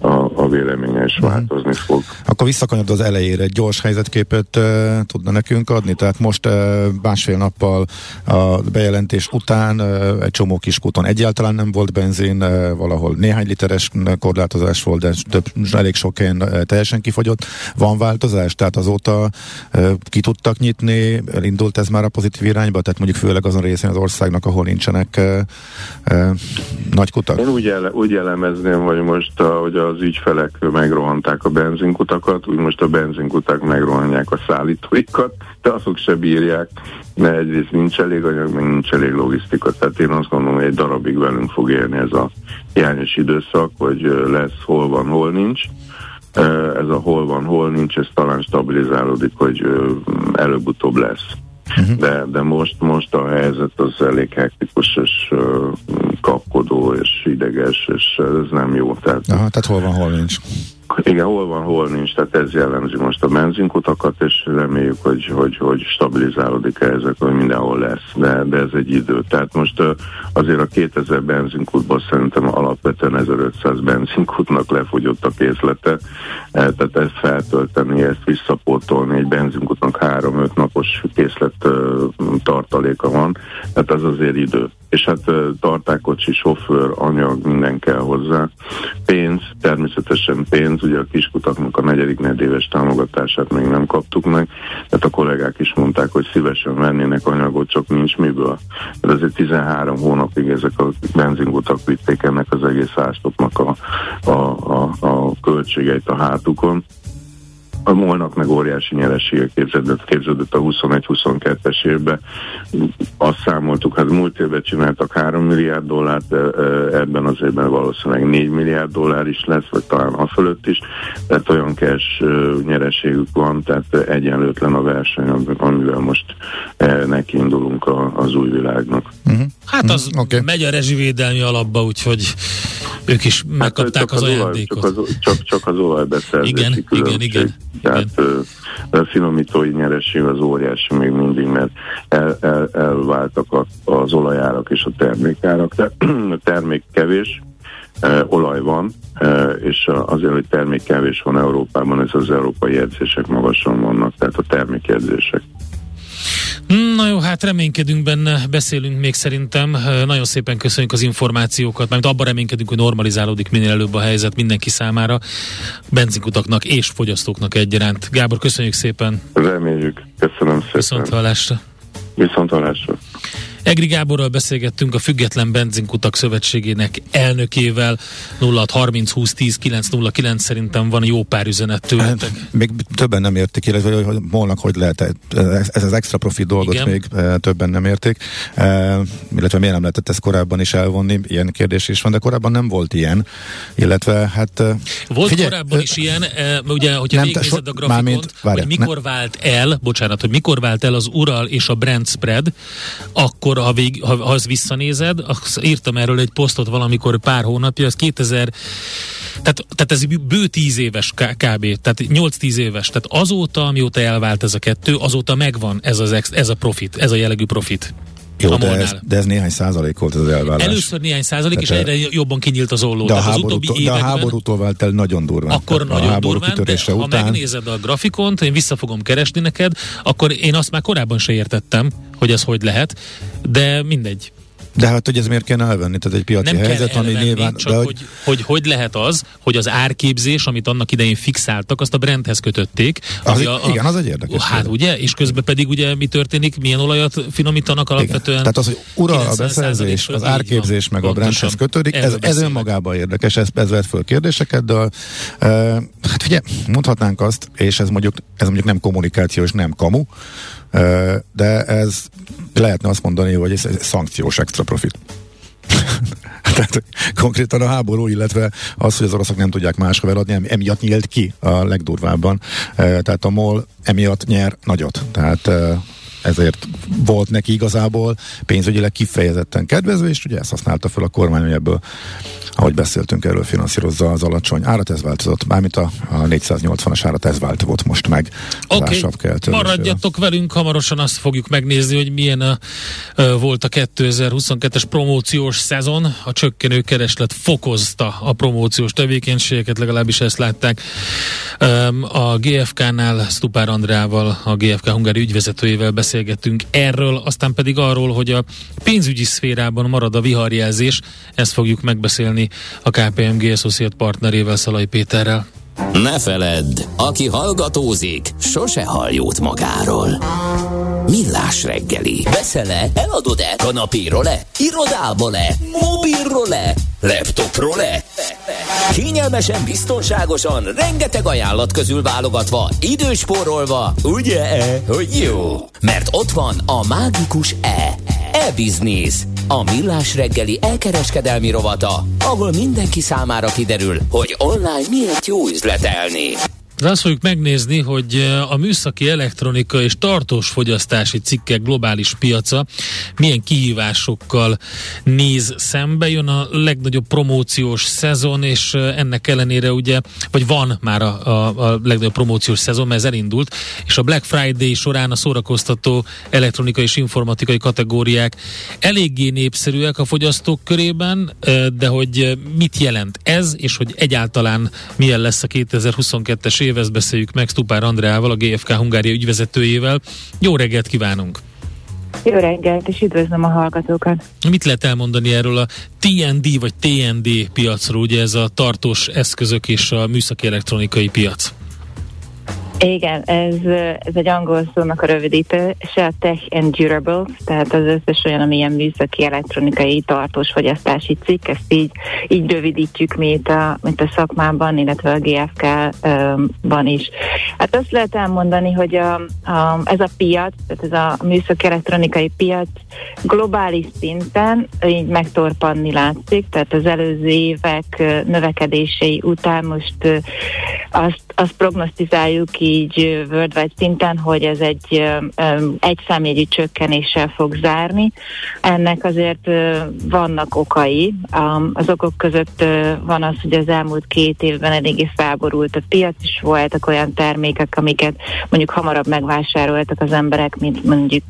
a, a véleménye is uh-huh. változni fog. Akkor visszakanyod az elejére, egy gyors helyzetképet uh, tudna nekünk adni? Tehát most uh, másfél nappal a bejelentés után uh, egy csomó kiskúton egyáltalán nem volt benzin, uh, valahol néhány literes korlátozás volt, de több, elég sok helyen uh, teljesen kifogyott. Van változás? Tehát azóta uh, ki tudtak nyitni, elindult ez már a pozitív irányba? Tehát mondjuk főleg azon részén az országnak, ahol nincsenek uh, nagy kutak? Én úgy, ele, úgy elemezném, hogy most, hogy az ügyfelek megrohanták a benzinkutakat, úgy most a benzinkutak megrohanják a szállítóikat, de azok se bírják, mert egyrészt nincs elég anyag, meg nincs elég logisztika. Tehát én azt gondolom, hogy egy darabig velünk fog érni ez a hiányos időszak, hogy lesz hol van, hol nincs. Ez a hol van, hol nincs, ez talán stabilizálódik, hogy előbb-utóbb lesz. Uh-huh. De, de most, most a helyzet az elég hektikus és uh, kapkodó és ideges, és ez nem jó. Tehát, Aha, tehát hol van, hol nincs. Igen, hol van, hol nincs, tehát ez jellemzi most a benzinkutakat, és reméljük, hogy, hogy, hogy stabilizálódik ezek, hogy mindenhol lesz, de, de ez egy idő. Tehát most azért a 2000 benzinkutból szerintem alapvetően 1500 benzinkutnak lefogyott a készlete, e, tehát ezt feltölteni, ezt visszapótolni, egy benzinkutnak 3-5 napos készlet tartaléka van, tehát az azért idő és hát tartákocsi, sofőr, anyag, minden kell hozzá. Pénz, természetesen pénz, ugye a kiskutaknak a negyedik nedéves támogatását még nem kaptuk meg, tehát a kollégák is mondták, hogy szívesen vennének anyagot, csak nincs miből. De azért 13 hónapig ezek a benzinkutak vitték ennek az egész ástoknak a, a, a, a költségeit a hátukon a molnak meg óriási nyeresége képződött, képződött a 21-22-es évben. Azt számoltuk, hát múlt évben csináltak 3 milliárd dollárt, de ebben az évben valószínűleg 4 milliárd dollár is lesz, vagy talán a fölött is, tehát olyan cash nyereségük van, tehát egyenlőtlen a verseny, amivel most nekiindulunk az új világnak. Uh-huh. Hát az uh-huh. okay. megy a rezsivédelmi alapba, úgyhogy ők is hát, megkapták hát, az, az ajándékot. Csak az, csak, csak az olajbeszerzési igen, igen, igen. Tehát Igen. a finomítói nyereség az óriási még mindig, mert el, el, elváltak a, az olajárak és a termékárak. De a termék kevés, olaj van, és azért, hogy termékkevés van Európában, ez az európai jegyzések magasan vannak, tehát a termékjegyzések. Na jó, hát reménykedünk benne, beszélünk még szerintem. Nagyon szépen köszönjük az információkat, mert abban reménykedünk, hogy normalizálódik minél előbb a helyzet mindenki számára, benzinkutaknak és fogyasztóknak egyaránt. Gábor, köszönjük szépen! Reméljük, köszönöm szépen! Viszont hallásra! Viszont hallásra! Egri Gáborral beszélgettünk a Független Benzinkutak Szövetségének elnökével 0630 20 10 909 szerintem van jó pár üzenet tőletek. Hát, még többen nem értik, illetve hogy, hogy molnak hogy lehet ez az extra profit dolgot Igen. még e, többen nem értik, e, illetve miért nem lehetett ezt korábban is elvonni, ilyen kérdés is van, de korábban nem volt ilyen, illetve hát... E, volt figyelj, korábban is ilyen, ugye, hogyha végignézed a grafikont, mint, várja, hogy mikor ne, vált el, bocsánat, hogy mikor vált el az Ural és a Brent spread, akkor akkor, ha, vég, ha, ha visszanézed, azt írtam erről egy posztot valamikor pár hónapja, az 2000 tehát, tehát ez bő 10 éves kb. Tehát 8-10 éves. Tehát azóta, amióta elvált ez a kettő, azóta megvan ez, az ex, ez a profit, ez a jellegű profit. Jó, de ez, de ez néhány százalék volt az elvállás. Először néhány százalék, Tehát és egyre jobban kinyílt az olló. De a, háborútól, az de a háborútól vált el nagyon durván. Akkor Tehát nagyon a durván, de után... ha megnézed a grafikont, én vissza fogom keresni neked, akkor én azt már korábban se értettem, hogy ez hogy lehet, de mindegy. De hát, hogy ez miért kell elvenni? Tehát egy piaci nem helyzet, kell elvenni, ami nyilván... Csak de, hogy, hogy, hogy, hogy lehet az, hogy az árképzés, amit annak idején fixáltak, azt a brandhez kötötték. Az a, a, igen, az egy érdekes. Hát kérdés. ugye, és közben pedig ugye mi történik, milyen olajat finomítanak alapvetően. Igen. Tehát az, hogy ural a beszerzés, az árképzés meg a brandhez kötődik, ez, ez önmagában érdekes, ez, ez vet föl kérdéseket, de uh, hát ugye, mondhatnánk azt, és ez mondjuk, ez mondjuk nem kommunikáció, és nem kamu, de ez lehetne azt mondani, hogy ez, ez szankciós extra profit. Tehát konkrétan a háború, illetve az, hogy az oroszok nem tudják máshol eladni, emiatt nyílt ki a legdurvábban. Tehát a MOL emiatt nyer nagyot. Tehát ezért volt neki igazából pénzügyileg kifejezetten kedvező, és ugye ezt használta fel a kormány, hogy ebből ahogy beszéltünk erről, finanszírozza az alacsony árat, ez változott, mármint a, a 480-as árat, ez változott most meg. Oké, okay. maradjatok velünk, hamarosan azt fogjuk megnézni, hogy milyen a, a, volt a 2022-es promóciós szezon. A csökkenő kereslet fokozta a promóciós tevékenységeket, legalábbis ezt látták. A GFK-nál Stupár Andrával, a GFK Hungári ügyvezetőjével beszélgettünk erről, aztán pedig arról, hogy a pénzügyi szférában marad a viharjelzés, ezt fogjuk megbeszélni a KPMG Associate partnerével Szalai Péterrel. Ne feledd, aki hallgatózik, sose hall magáról. Millás reggeli. Veszel-e? Eladod-e? Kanapéról-e? Irodából-e? Mobilról-e? Laptopról-e? Kényelmesen, biztonságosan, rengeteg ajánlat közül válogatva, időspórolva, ugye-e, hogy jó? Mert ott van a mágikus E. E-Business. A millás reggeli elkereskedelmi rovata, ahol mindenki számára kiderül, hogy online miért jó üzletelni. Azt fogjuk megnézni, hogy eh, a műszaki elektronika és tartós fogyasztási cikkek globális piaca milyen kihívásokkal néz szembe. Jön a legnagyobb promóciós szezon, és eh, ennek ellenére ugye, vagy van már a, a, a legnagyobb promóciós szezon, mert ez elindult, és a Black Friday során a szórakoztató elektronikai és informatikai kategóriák eléggé népszerűek a fogyasztók körében, eh, de hogy mit jelent ez, és hogy egyáltalán milyen lesz a 2022-es év, ezt beszéljük meg Stupár Andreával, a GFK Hungária ügyvezetőjével. Jó reggelt kívánunk! Jó reggelt, és üdvözlöm a hallgatókat! Mit lehet elmondani erről a TND vagy TND piacról, ugye ez a tartós eszközök és a műszaki elektronikai piac? Igen, ez, ez egy angol szónak a rövidítése, a Tech and Durable, tehát az összes olyan, ami ilyen műszaki, elektronikai, tartós fogyasztási cikk, ezt így, így rövidítjük, mint a, mint a szakmában, illetve a GFK-ban is. Hát azt lehet elmondani, hogy a, a, ez a piac, tehát ez a műszaki elektronikai piac globális szinten így megtorpanni látszik, tehát az előző évek növekedései után most azt, azt prognosztizáljuk ki így worldwide szinten, hogy ez egy egy számjegyű csökkenéssel fog zárni. Ennek azért vannak okai. Az okok között van az, hogy az elmúlt két évben eléggé felborult a piac, és voltak olyan termékek, amiket mondjuk hamarabb megvásároltak az emberek, mint mondjuk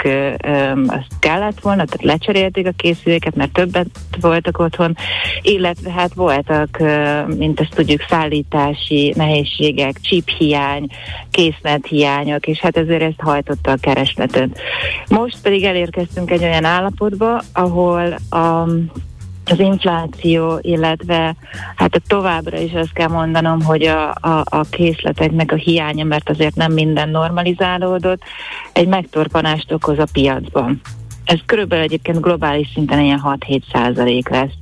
azt kellett volna, tehát lecserélték a készüléket, mert többet voltak otthon, illetve hát voltak, mint ezt tudjuk, szállítási nehézségek, chip készlet hiányok, és hát ezért ezt hajtotta a keresletet. Most pedig elérkeztünk egy olyan állapotba, ahol a az infláció, illetve hát a továbbra is azt kell mondanom, hogy a, a, a készleteknek a hiánya, mert azért nem minden normalizálódott, egy megtorpanást okoz a piacban. Ez körülbelül egyébként globális szinten ilyen 6-7 százalék lesz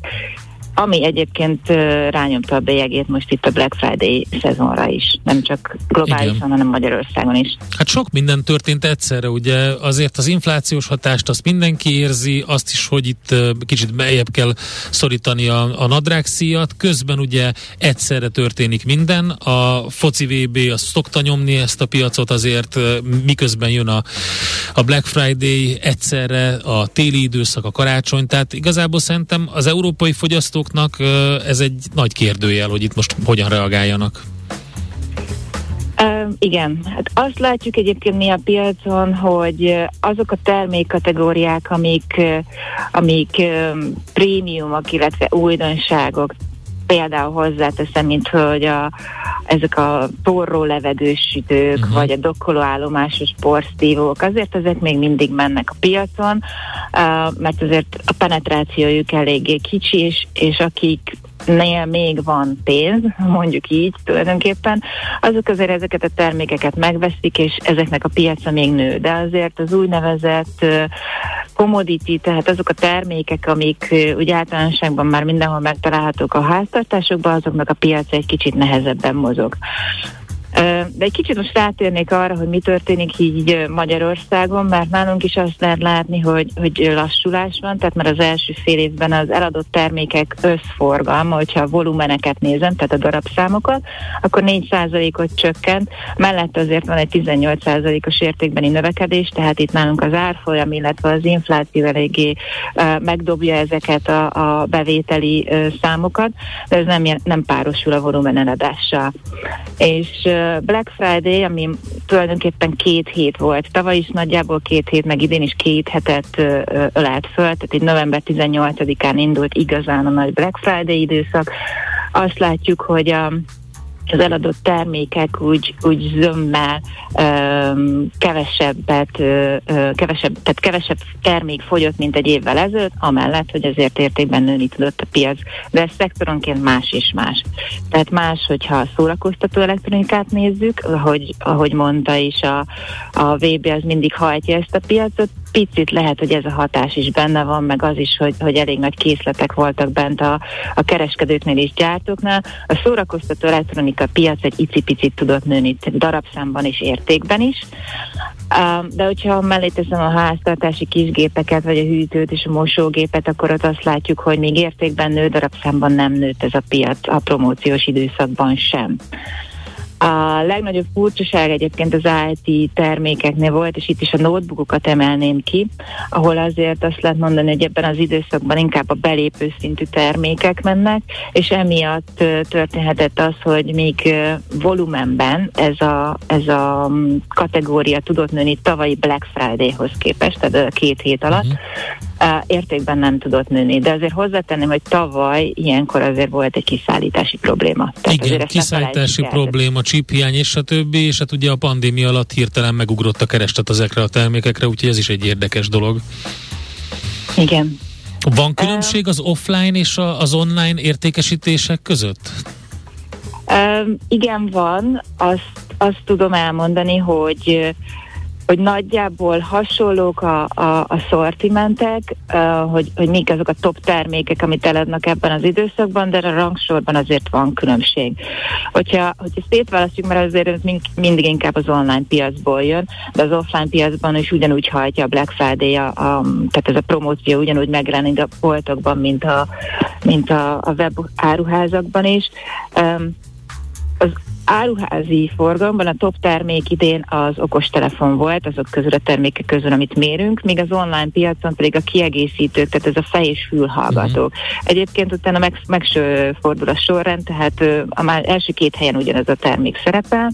ami egyébként rányomta a bélyegét most itt a Black Friday szezonra is, nem csak globálisan, Igen. hanem Magyarországon is. Hát sok minden történt egyszerre, ugye. Azért az inflációs hatást azt mindenki érzi, azt is, hogy itt kicsit beljebb kell szorítani a, a nadrágszíjat, közben ugye egyszerre történik minden, a foci VB azt szokta nyomni ezt a piacot azért, miközben jön a, a Black Friday egyszerre, a téli időszak, a karácsony, tehát igazából szerintem az európai fogyasztók fogyasztóknak ez egy nagy kérdőjel, hogy itt most hogyan reagáljanak. Igen, hát azt látjuk egyébként mi a piacon, hogy azok a termékkategóriák, amik, amik prémiumok, illetve újdonságok, például hozzáteszem, mint hogy a, ezek a forró levegős sütők, uh-huh. vagy a dokkolóállomásos porszívók, azért ezek még mindig mennek a piacon, uh, mert azért a penetrációjuk eléggé kicsi, és, és akik nél még van pénz, mondjuk így tulajdonképpen, azok azért ezeket a termékeket megveszik, és ezeknek a piaca még nő. De azért az úgynevezett commodity, tehát azok a termékek, amik úgy általánosságban már mindenhol megtalálhatók a háztartásokban, azoknak a piaca egy kicsit nehezebben mozog. De egy kicsit most rátérnék arra, hogy mi történik így Magyarországon, mert nálunk is azt lehet látni, hogy, hogy lassulás van, tehát már az első fél évben az eladott termékek összforgalma, hogyha a volumeneket nézem, tehát a darabszámokat, akkor 4%-ot csökkent, mellett azért van egy 18%-os értékbeni növekedés, tehát itt nálunk az árfolyam, illetve az infláció eléggé megdobja ezeket a, a bevételi számokat, de ez nem, nem párosul a volumen eladással. És Black Friday, ami tulajdonképpen két hét volt, tavaly is nagyjából két hét, meg idén is két hetet ölelt föl, tehát egy november 18-án indult igazán a nagy Black Friday időszak. Azt látjuk, hogy a az eladott termékek úgy, úgy zömmel um, kevesebbet, uh, kevesebb, tehát kevesebb termék fogyott, mint egy évvel ezelőtt, amellett, hogy azért értékben nőni tudott a piac. De ez szektoronként más és más. Tehát más, hogyha a szórakoztató elektronikát nézzük, ahogy, ahogy mondta is, a, a VB az mindig hajtja ezt a piacot, picit lehet, hogy ez a hatás is benne van, meg az is, hogy, hogy elég nagy készletek voltak bent a, a kereskedőknél és gyártóknál. A szórakoztató elektronika piac egy icipicit tudott nőni darabszámban és értékben is. De hogyha mellé teszem a háztartási kisgépeket, vagy a hűtőt és a mosógépet, akkor ott azt látjuk, hogy még értékben nő, darabszámban nem nőtt ez a piac a promóciós időszakban sem. A legnagyobb furcsaság egyébként az IT termékeknél volt, és itt is a notebookokat emelném ki, ahol azért azt lehet mondani, hogy ebben az időszakban inkább a belépő szintű termékek mennek, és emiatt történhetett az, hogy még volumenben ez a, ez a mm, kategória tudott nőni tavalyi Black Friday-hoz képest, tehát a két hét alatt, uh-huh értékben nem tudott nőni. De azért hozzátenném, hogy tavaly ilyenkor azért volt egy kiszállítási probléma. Tehát Igen, kiszállítási probléma, csiphiány és a többi, és hát ugye a pandémia alatt hirtelen megugrott a kereslet ezekre a termékekre, úgyhogy ez is egy érdekes dolog. Igen. Van különbség az offline és az online értékesítések között? Um, igen, van. Azt, azt tudom elmondani, hogy hogy nagyjából hasonlók a, a, a szortimentek, uh, hogy, hogy mik azok a top termékek, amit eladnak ebben az időszakban, de a rangsorban azért van különbség. Hogyha, hogyha szétválasztjuk, mert azért ez mind, mindig inkább az online piacból jön, de az offline piacban is ugyanúgy hajtja a Black Friday, a, a, tehát ez a promóció ugyanúgy megjelenik a boltokban, mint a, mint a, a web áruházakban is. Um, az áruházi forgalomban a top termék idén az okostelefon volt, azok közül a termékek közül, amit mérünk, míg az online piacon pedig a kiegészítők, tehát ez a fej és fülhallgatók. Uh-huh. Egyébként utána meg, megsfordul a sorrend, tehát a már első két helyen ugyanez a termék szerepel.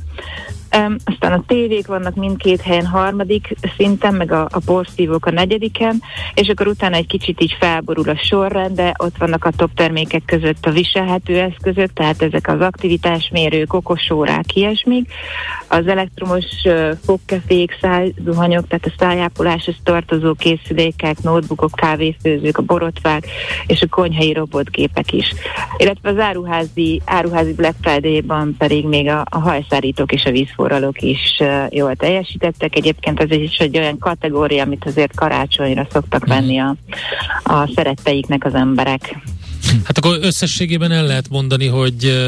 Aztán a tévék vannak mindkét helyen harmadik szinten, meg a, a porszívók a negyediken, és akkor utána egy kicsit így felborul a sorrend, de ott vannak a top termékek között a viselhető eszközök, tehát ezek az aktivitásmérők, okosórák, ilyesmik, az elektromos uh, fogkefék, szájzuhanyok, tehát a szájápoláshoz tartozó készülékek, notebookok, kávéfőzők, a borotvák és a konyhai robotgépek is. Illetve az áruházi, áruházi Black Friday-ban pedig még a, a hajszárítók és a víz forralók is jól teljesítettek. Egyébként ez is egy olyan kategória, amit azért karácsonyra szoktak venni a, a szeretteiknek az emberek. Hát akkor összességében el lehet mondani, hogy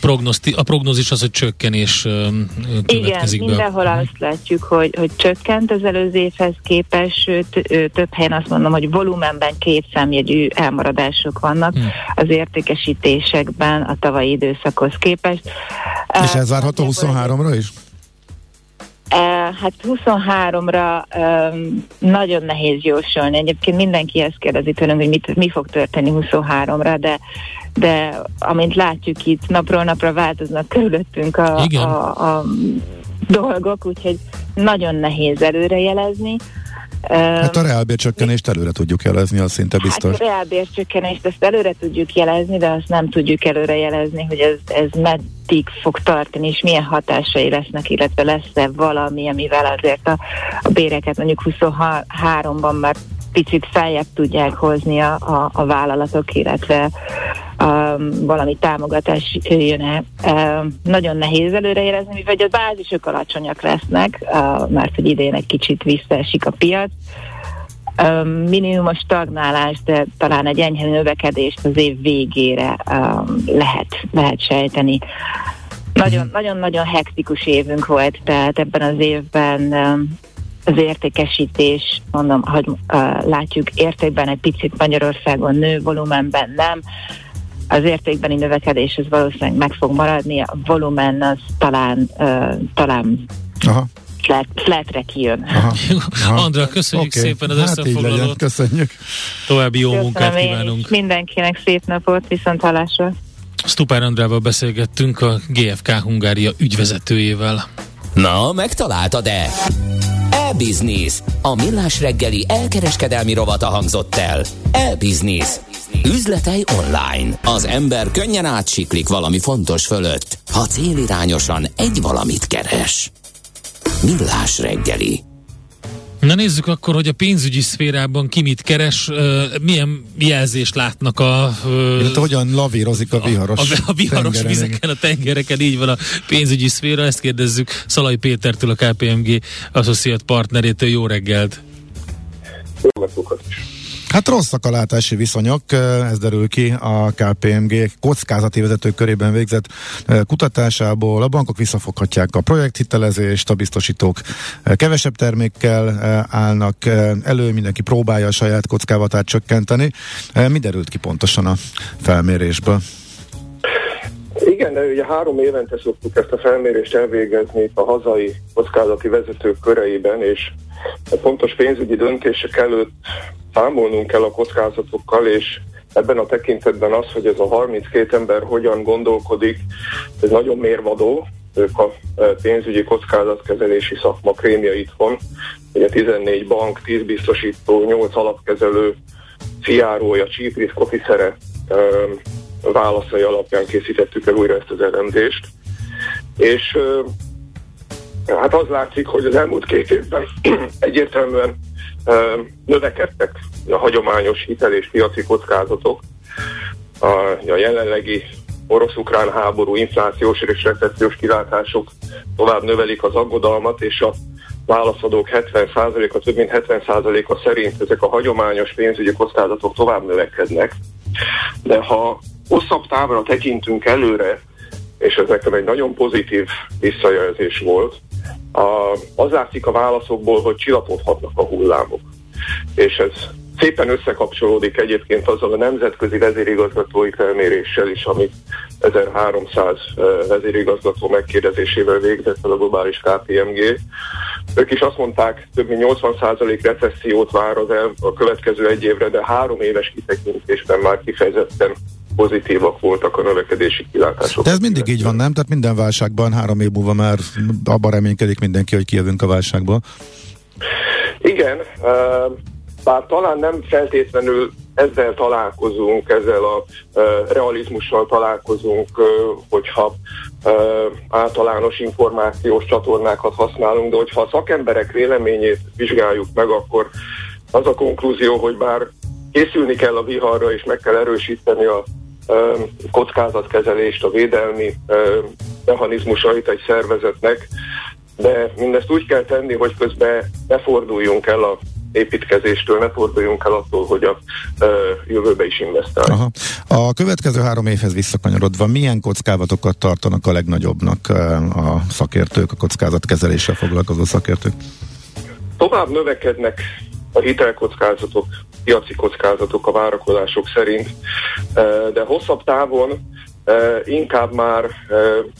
prognoszti, a prognózis az, hogy csökkenés következik Igen, be. mindenhol mhm. azt látjuk, hogy, hogy csökkent az előző évhez képest, sőt, több helyen azt mondom, hogy volumenben két számjegyű elmaradások vannak hmm. az értékesítésekben a tavalyi időszakhoz képest. És ez várható 23-ra is? Hát 23-ra um, nagyon nehéz jósolni. Egyébként mindenki ezt kérdezi tőlünk, hogy mit, mi fog történni 23-ra, de de amint látjuk itt, napról napra változnak körülöttünk a, a, a dolgok, úgyhogy nagyon nehéz előrejelezni. Hát a reálbércsökkenést előre tudjuk jelezni, az szinte biztos. Hát a reálbércsökkenést ezt előre tudjuk jelezni, de azt nem tudjuk előre jelezni, hogy ez, ez meddig fog tartani, és milyen hatásai lesznek, illetve lesz-e valami, amivel azért a, a béreket mondjuk 23-ban már picit feljebb tudják hozni a, a, a vállalatok, illetve um, valami támogatás jön-e. Um, nagyon nehéz előreérezni, mivel a bázisok alacsonyak lesznek, uh, mert hogy idén egy kicsit visszaesik a piac. Um, minimum stagnálás, de talán egy enyhe növekedést az év végére um, lehet, lehet sejteni. Nagyon-nagyon mhm. hektikus évünk volt, tehát ebben az évben um, az értékesítés, mondom, hogy uh, látjuk értékben egy picit Magyarországon nő, volumenben nem. Az értékbeni növekedés ez valószínűleg meg fog maradni, a volumen az talán, uh, talán Aha. Flat, flatre kijön. Aha. Aha. Andra, köszönjük okay. szépen az hát összefoglalót. Köszönjük. További jó Köszönöm munkát kívánunk. Mindenkinek szép napot, viszont hallásra. Stupár Andrával beszélgettünk a GFK Hungária ügyvezetőjével. Na, megtaláltad-e? E-Business. A millás reggeli elkereskedelmi rovata hangzott el. E-Business. Üzletei online. Az ember könnyen átsiklik valami fontos fölött, ha célirányosan egy valamit keres. Millás reggeli. Na nézzük akkor, hogy a pénzügyi szférában ki mit keres, milyen jelzést látnak a... Illetve hogyan lavírozik a viharos A, a viharos vizeken, a tengereken, így van a pénzügyi szféra, ezt kérdezzük Szalai Pétertől, a KPMG Associate partnerétől. Jó reggelt! Jó reggelt! Hát rosszak a látási viszonyok, ez derül ki a KPMG kockázati vezetők körében végzett kutatásából. A bankok visszafoghatják a projekthitelezést, a biztosítók kevesebb termékkel állnak elő, mindenki próbálja a saját kockávatát csökkenteni. Mi derült ki pontosan a felmérésből? Igen, de ugye három évente szoktuk ezt a felmérést elvégezni a hazai kockázati vezetők köreiben, és a pontos pénzügyi döntések előtt számolnunk kell a kockázatokkal, és ebben a tekintetben az, hogy ez a 32 ember hogyan gondolkodik, ez nagyon mérvadó, ők a e, pénzügyi kockázatkezelési szakma krémia itthon, ugye 14 bank, 10 biztosító, 8 alapkezelő, fiárója, chief risk officere e, válaszai alapján készítettük el újra ezt az elemzést. És hát az látszik, hogy az elmúlt két évben egyértelműen növekedtek a hagyományos hitel és piaci kockázatok. A jelenlegi orosz-ukrán háború, inflációs és recessziós kilátások tovább növelik az aggodalmat, és a válaszadók 70%-a, több mint 70%-a szerint ezek a hagyományos pénzügyi kockázatok tovább növekednek. De ha hosszabb távra tekintünk előre, és ez nekem egy nagyon pozitív visszajelzés volt, a, az látszik a válaszokból, hogy csillapodhatnak a hullámok. És ez szépen összekapcsolódik egyébként azzal a nemzetközi vezérigazgatói felméréssel is, amit 1300 vezérigazgató megkérdezésével végzett el a globális KPMG. Ők is azt mondták, több mint 80% recessziót vár az el a következő egy évre, de három éves kitekintésben már kifejezetten pozitívak voltak a növekedési kilátások. De ez mindig így van, nem? Tehát minden válságban három év múlva már abban reménykedik mindenki, hogy kijövünk a válságból. Igen, bár talán nem feltétlenül ezzel találkozunk, ezzel a realizmussal találkozunk, hogyha általános információs csatornákat használunk, de hogyha a szakemberek véleményét vizsgáljuk meg, akkor az a konklúzió, hogy bár készülni kell a viharra, és meg kell erősíteni a kockázatkezelést, a védelmi mechanizmusait egy szervezetnek, de mindezt úgy kell tenni, hogy közben ne forduljunk el a építkezéstől, ne forduljunk el attól, hogy a ö, jövőbe is investálunk. A következő három évhez visszakanyarodva, milyen kockázatokat tartanak a legnagyobbnak a szakértők, a kockázatkezeléssel foglalkozó szakértők? Tovább növekednek a hitelkockázatok, piaci kockázatok a várakozások szerint, de hosszabb távon inkább már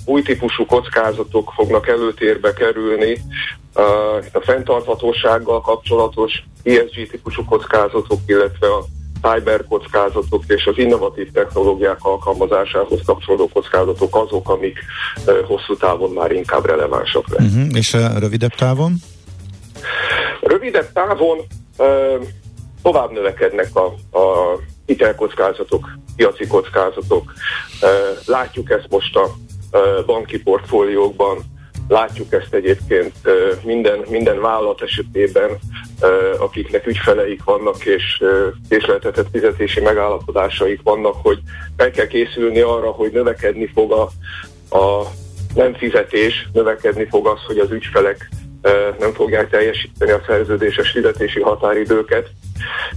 új típusú kockázatok fognak előtérbe kerülni, a fenntarthatósággal kapcsolatos ESG típusú kockázatok, illetve a cyber kockázatok és az innovatív technológiák alkalmazásához kapcsolódó kockázatok azok, amik hosszú távon már inkább relevánsak lesznek. Uh-huh. És uh, rövidebb távon? Rövidebb távon tovább növekednek a, a hitelkockázatok, piaci kockázatok. Látjuk ezt most a banki portfóliókban, Látjuk ezt egyébként minden, minden vállalat esetében, akiknek ügyfeleik vannak és késleltetett fizetési megállapodásaik vannak, hogy fel kell készülni arra, hogy növekedni fog a, a nem fizetés, növekedni fog az, hogy az ügyfelek nem fogják teljesíteni a szerződéses fizetési határidőket,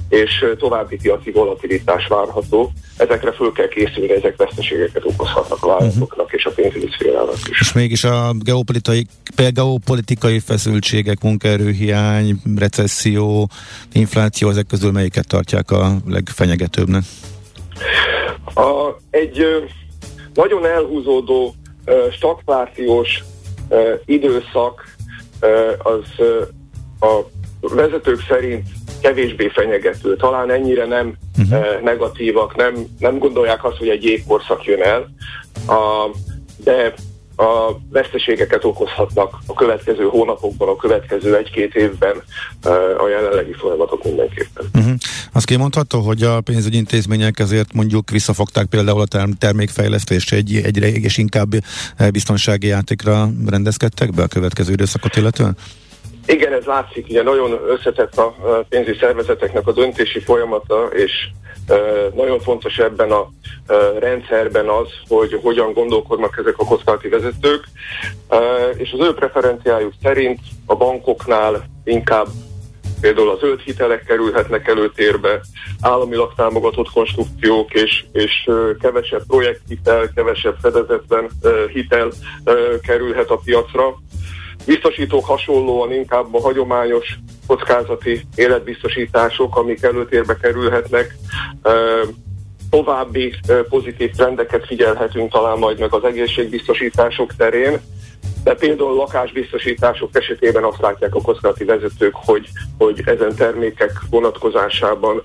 és további piaci volatilitás várható. Ezekre föl kell készülni, ezek veszteségeket okozhatnak a vállalatoknak uh-huh. és a pénzügyi szférának is. És mégis a geopolitikai, geopolitikai feszültségek, munkaerőhiány, recesszió, infláció, ezek közül melyiket tartják a legfenyegetőbbnek? A, egy nagyon elhúzódó stagflációs időszak az a vezetők szerint kevésbé fenyegető. Talán ennyire nem uh-huh. negatívak, nem, nem gondolják azt, hogy egy jégkorszak jön el, a, de a veszteségeket okozhatnak a következő hónapokban, a következő egy-két évben a jelenlegi folyamatok mindenképpen. Uh-huh. Azt kimondható, hogy a pénzügyi intézmények ezért mondjuk visszafogták például a termékfejlesztést egy, egyre és inkább biztonsági játékra rendezkedtek be a következő időszakot illetően? Igen, ez látszik, ugye nagyon összetett a pénzügyi szervezeteknek a döntési folyamata, és nagyon fontos ebben a rendszerben az, hogy hogyan gondolkodnak ezek a kockázati vezetők, és az ő preferenciájuk szerint a bankoknál inkább például a zöld hitelek kerülhetnek előtérbe, államilag támogatott konstrukciók és, és kevesebb projekthitel, kevesebb fedezetlen hitel kerülhet a piacra. Biztosítók hasonlóan inkább a hagyományos kockázati életbiztosítások, amik előtérbe kerülhetnek. További pozitív trendeket figyelhetünk talán majd meg az egészségbiztosítások terén, de például lakásbiztosítások esetében azt látják a kockázati vezetők, hogy, hogy ezen termékek vonatkozásában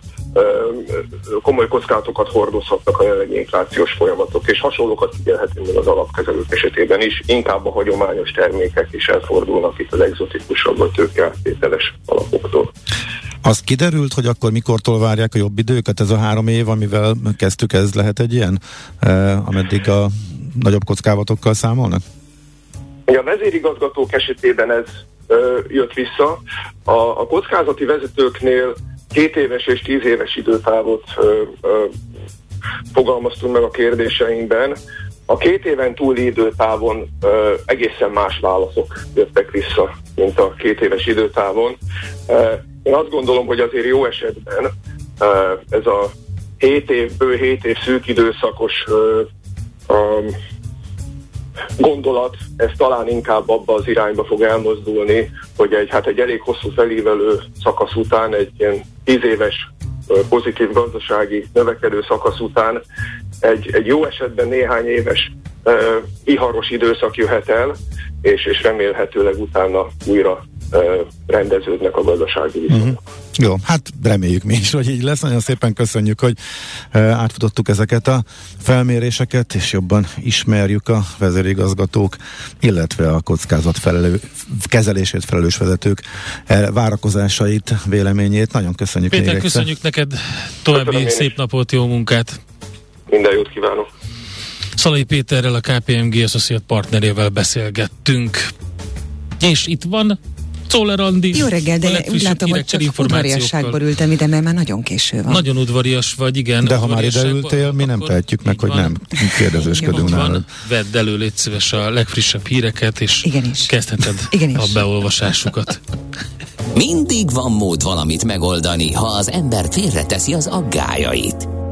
komoly kockázatokat hordozhatnak a jelenlegi inflációs folyamatok, és hasonlókat figyelhetünk az alapkezelők esetében is, inkább a hagyományos termékek is elfordulnak itt az exotikusabb vagy tőkeáttételes alapoktól. Az kiderült, hogy akkor mikortól várják a jobb időket? Ez a három év, amivel kezdtük, ez lehet egy ilyen, eh, ameddig a nagyobb kockázatokkal számolnak? A vezérigazgatók esetében ez ö, jött vissza. A, a kockázati vezetőknél két éves és tíz éves időtávot ö, ö, fogalmaztunk meg a kérdéseinkben. A két éven túli időtávon ö, egészen más válaszok jöttek vissza, mint a két éves időtávon. Ö, én azt gondolom, hogy azért jó esetben ö, ez a 7 év, bő 7 év szűk időszakos ö, ö, gondolat, ez talán inkább abba az irányba fog elmozdulni, hogy egy, hát egy elég hosszú felívelő szakasz után, egy ilyen tíz éves pozitív gazdasági növekedő szakasz után egy, egy jó esetben néhány éves uh, iharos időszak jöhet el, és, és remélhetőleg utána újra rendeződnek a gazdasági viszonyok. Uh-huh. Jó, hát reméljük mi is, hogy így lesz. Nagyon szépen köszönjük, hogy átfutottuk ezeket a felméréseket, és jobban ismerjük a vezérigazgatók, illetve a kockázat felelő, kezelését felelős vezetők várakozásait, véleményét. Nagyon köszönjük Péter, köszönjük neked további szép napot, jó munkát! Minden jót kívánok! Szalai Péterrel, a KPMG Associate partnerével beszélgettünk. És itt van Czoller Andi. Jó reggel, de úgy látom, hogy csak udvariasságból ültem ide, mert már nagyon késő van. Nagyon udvarias vagy, igen. De ha már ide ültél, mi nem tehetjük meg, hogy van. nem kérdezősködünk nálad. Vedd elő, légy szíves a legfrissebb híreket, és Igenis. kezdheted Igenis. a beolvasásukat. Mindig van mód valamit megoldani, ha az ember félreteszi az aggájait.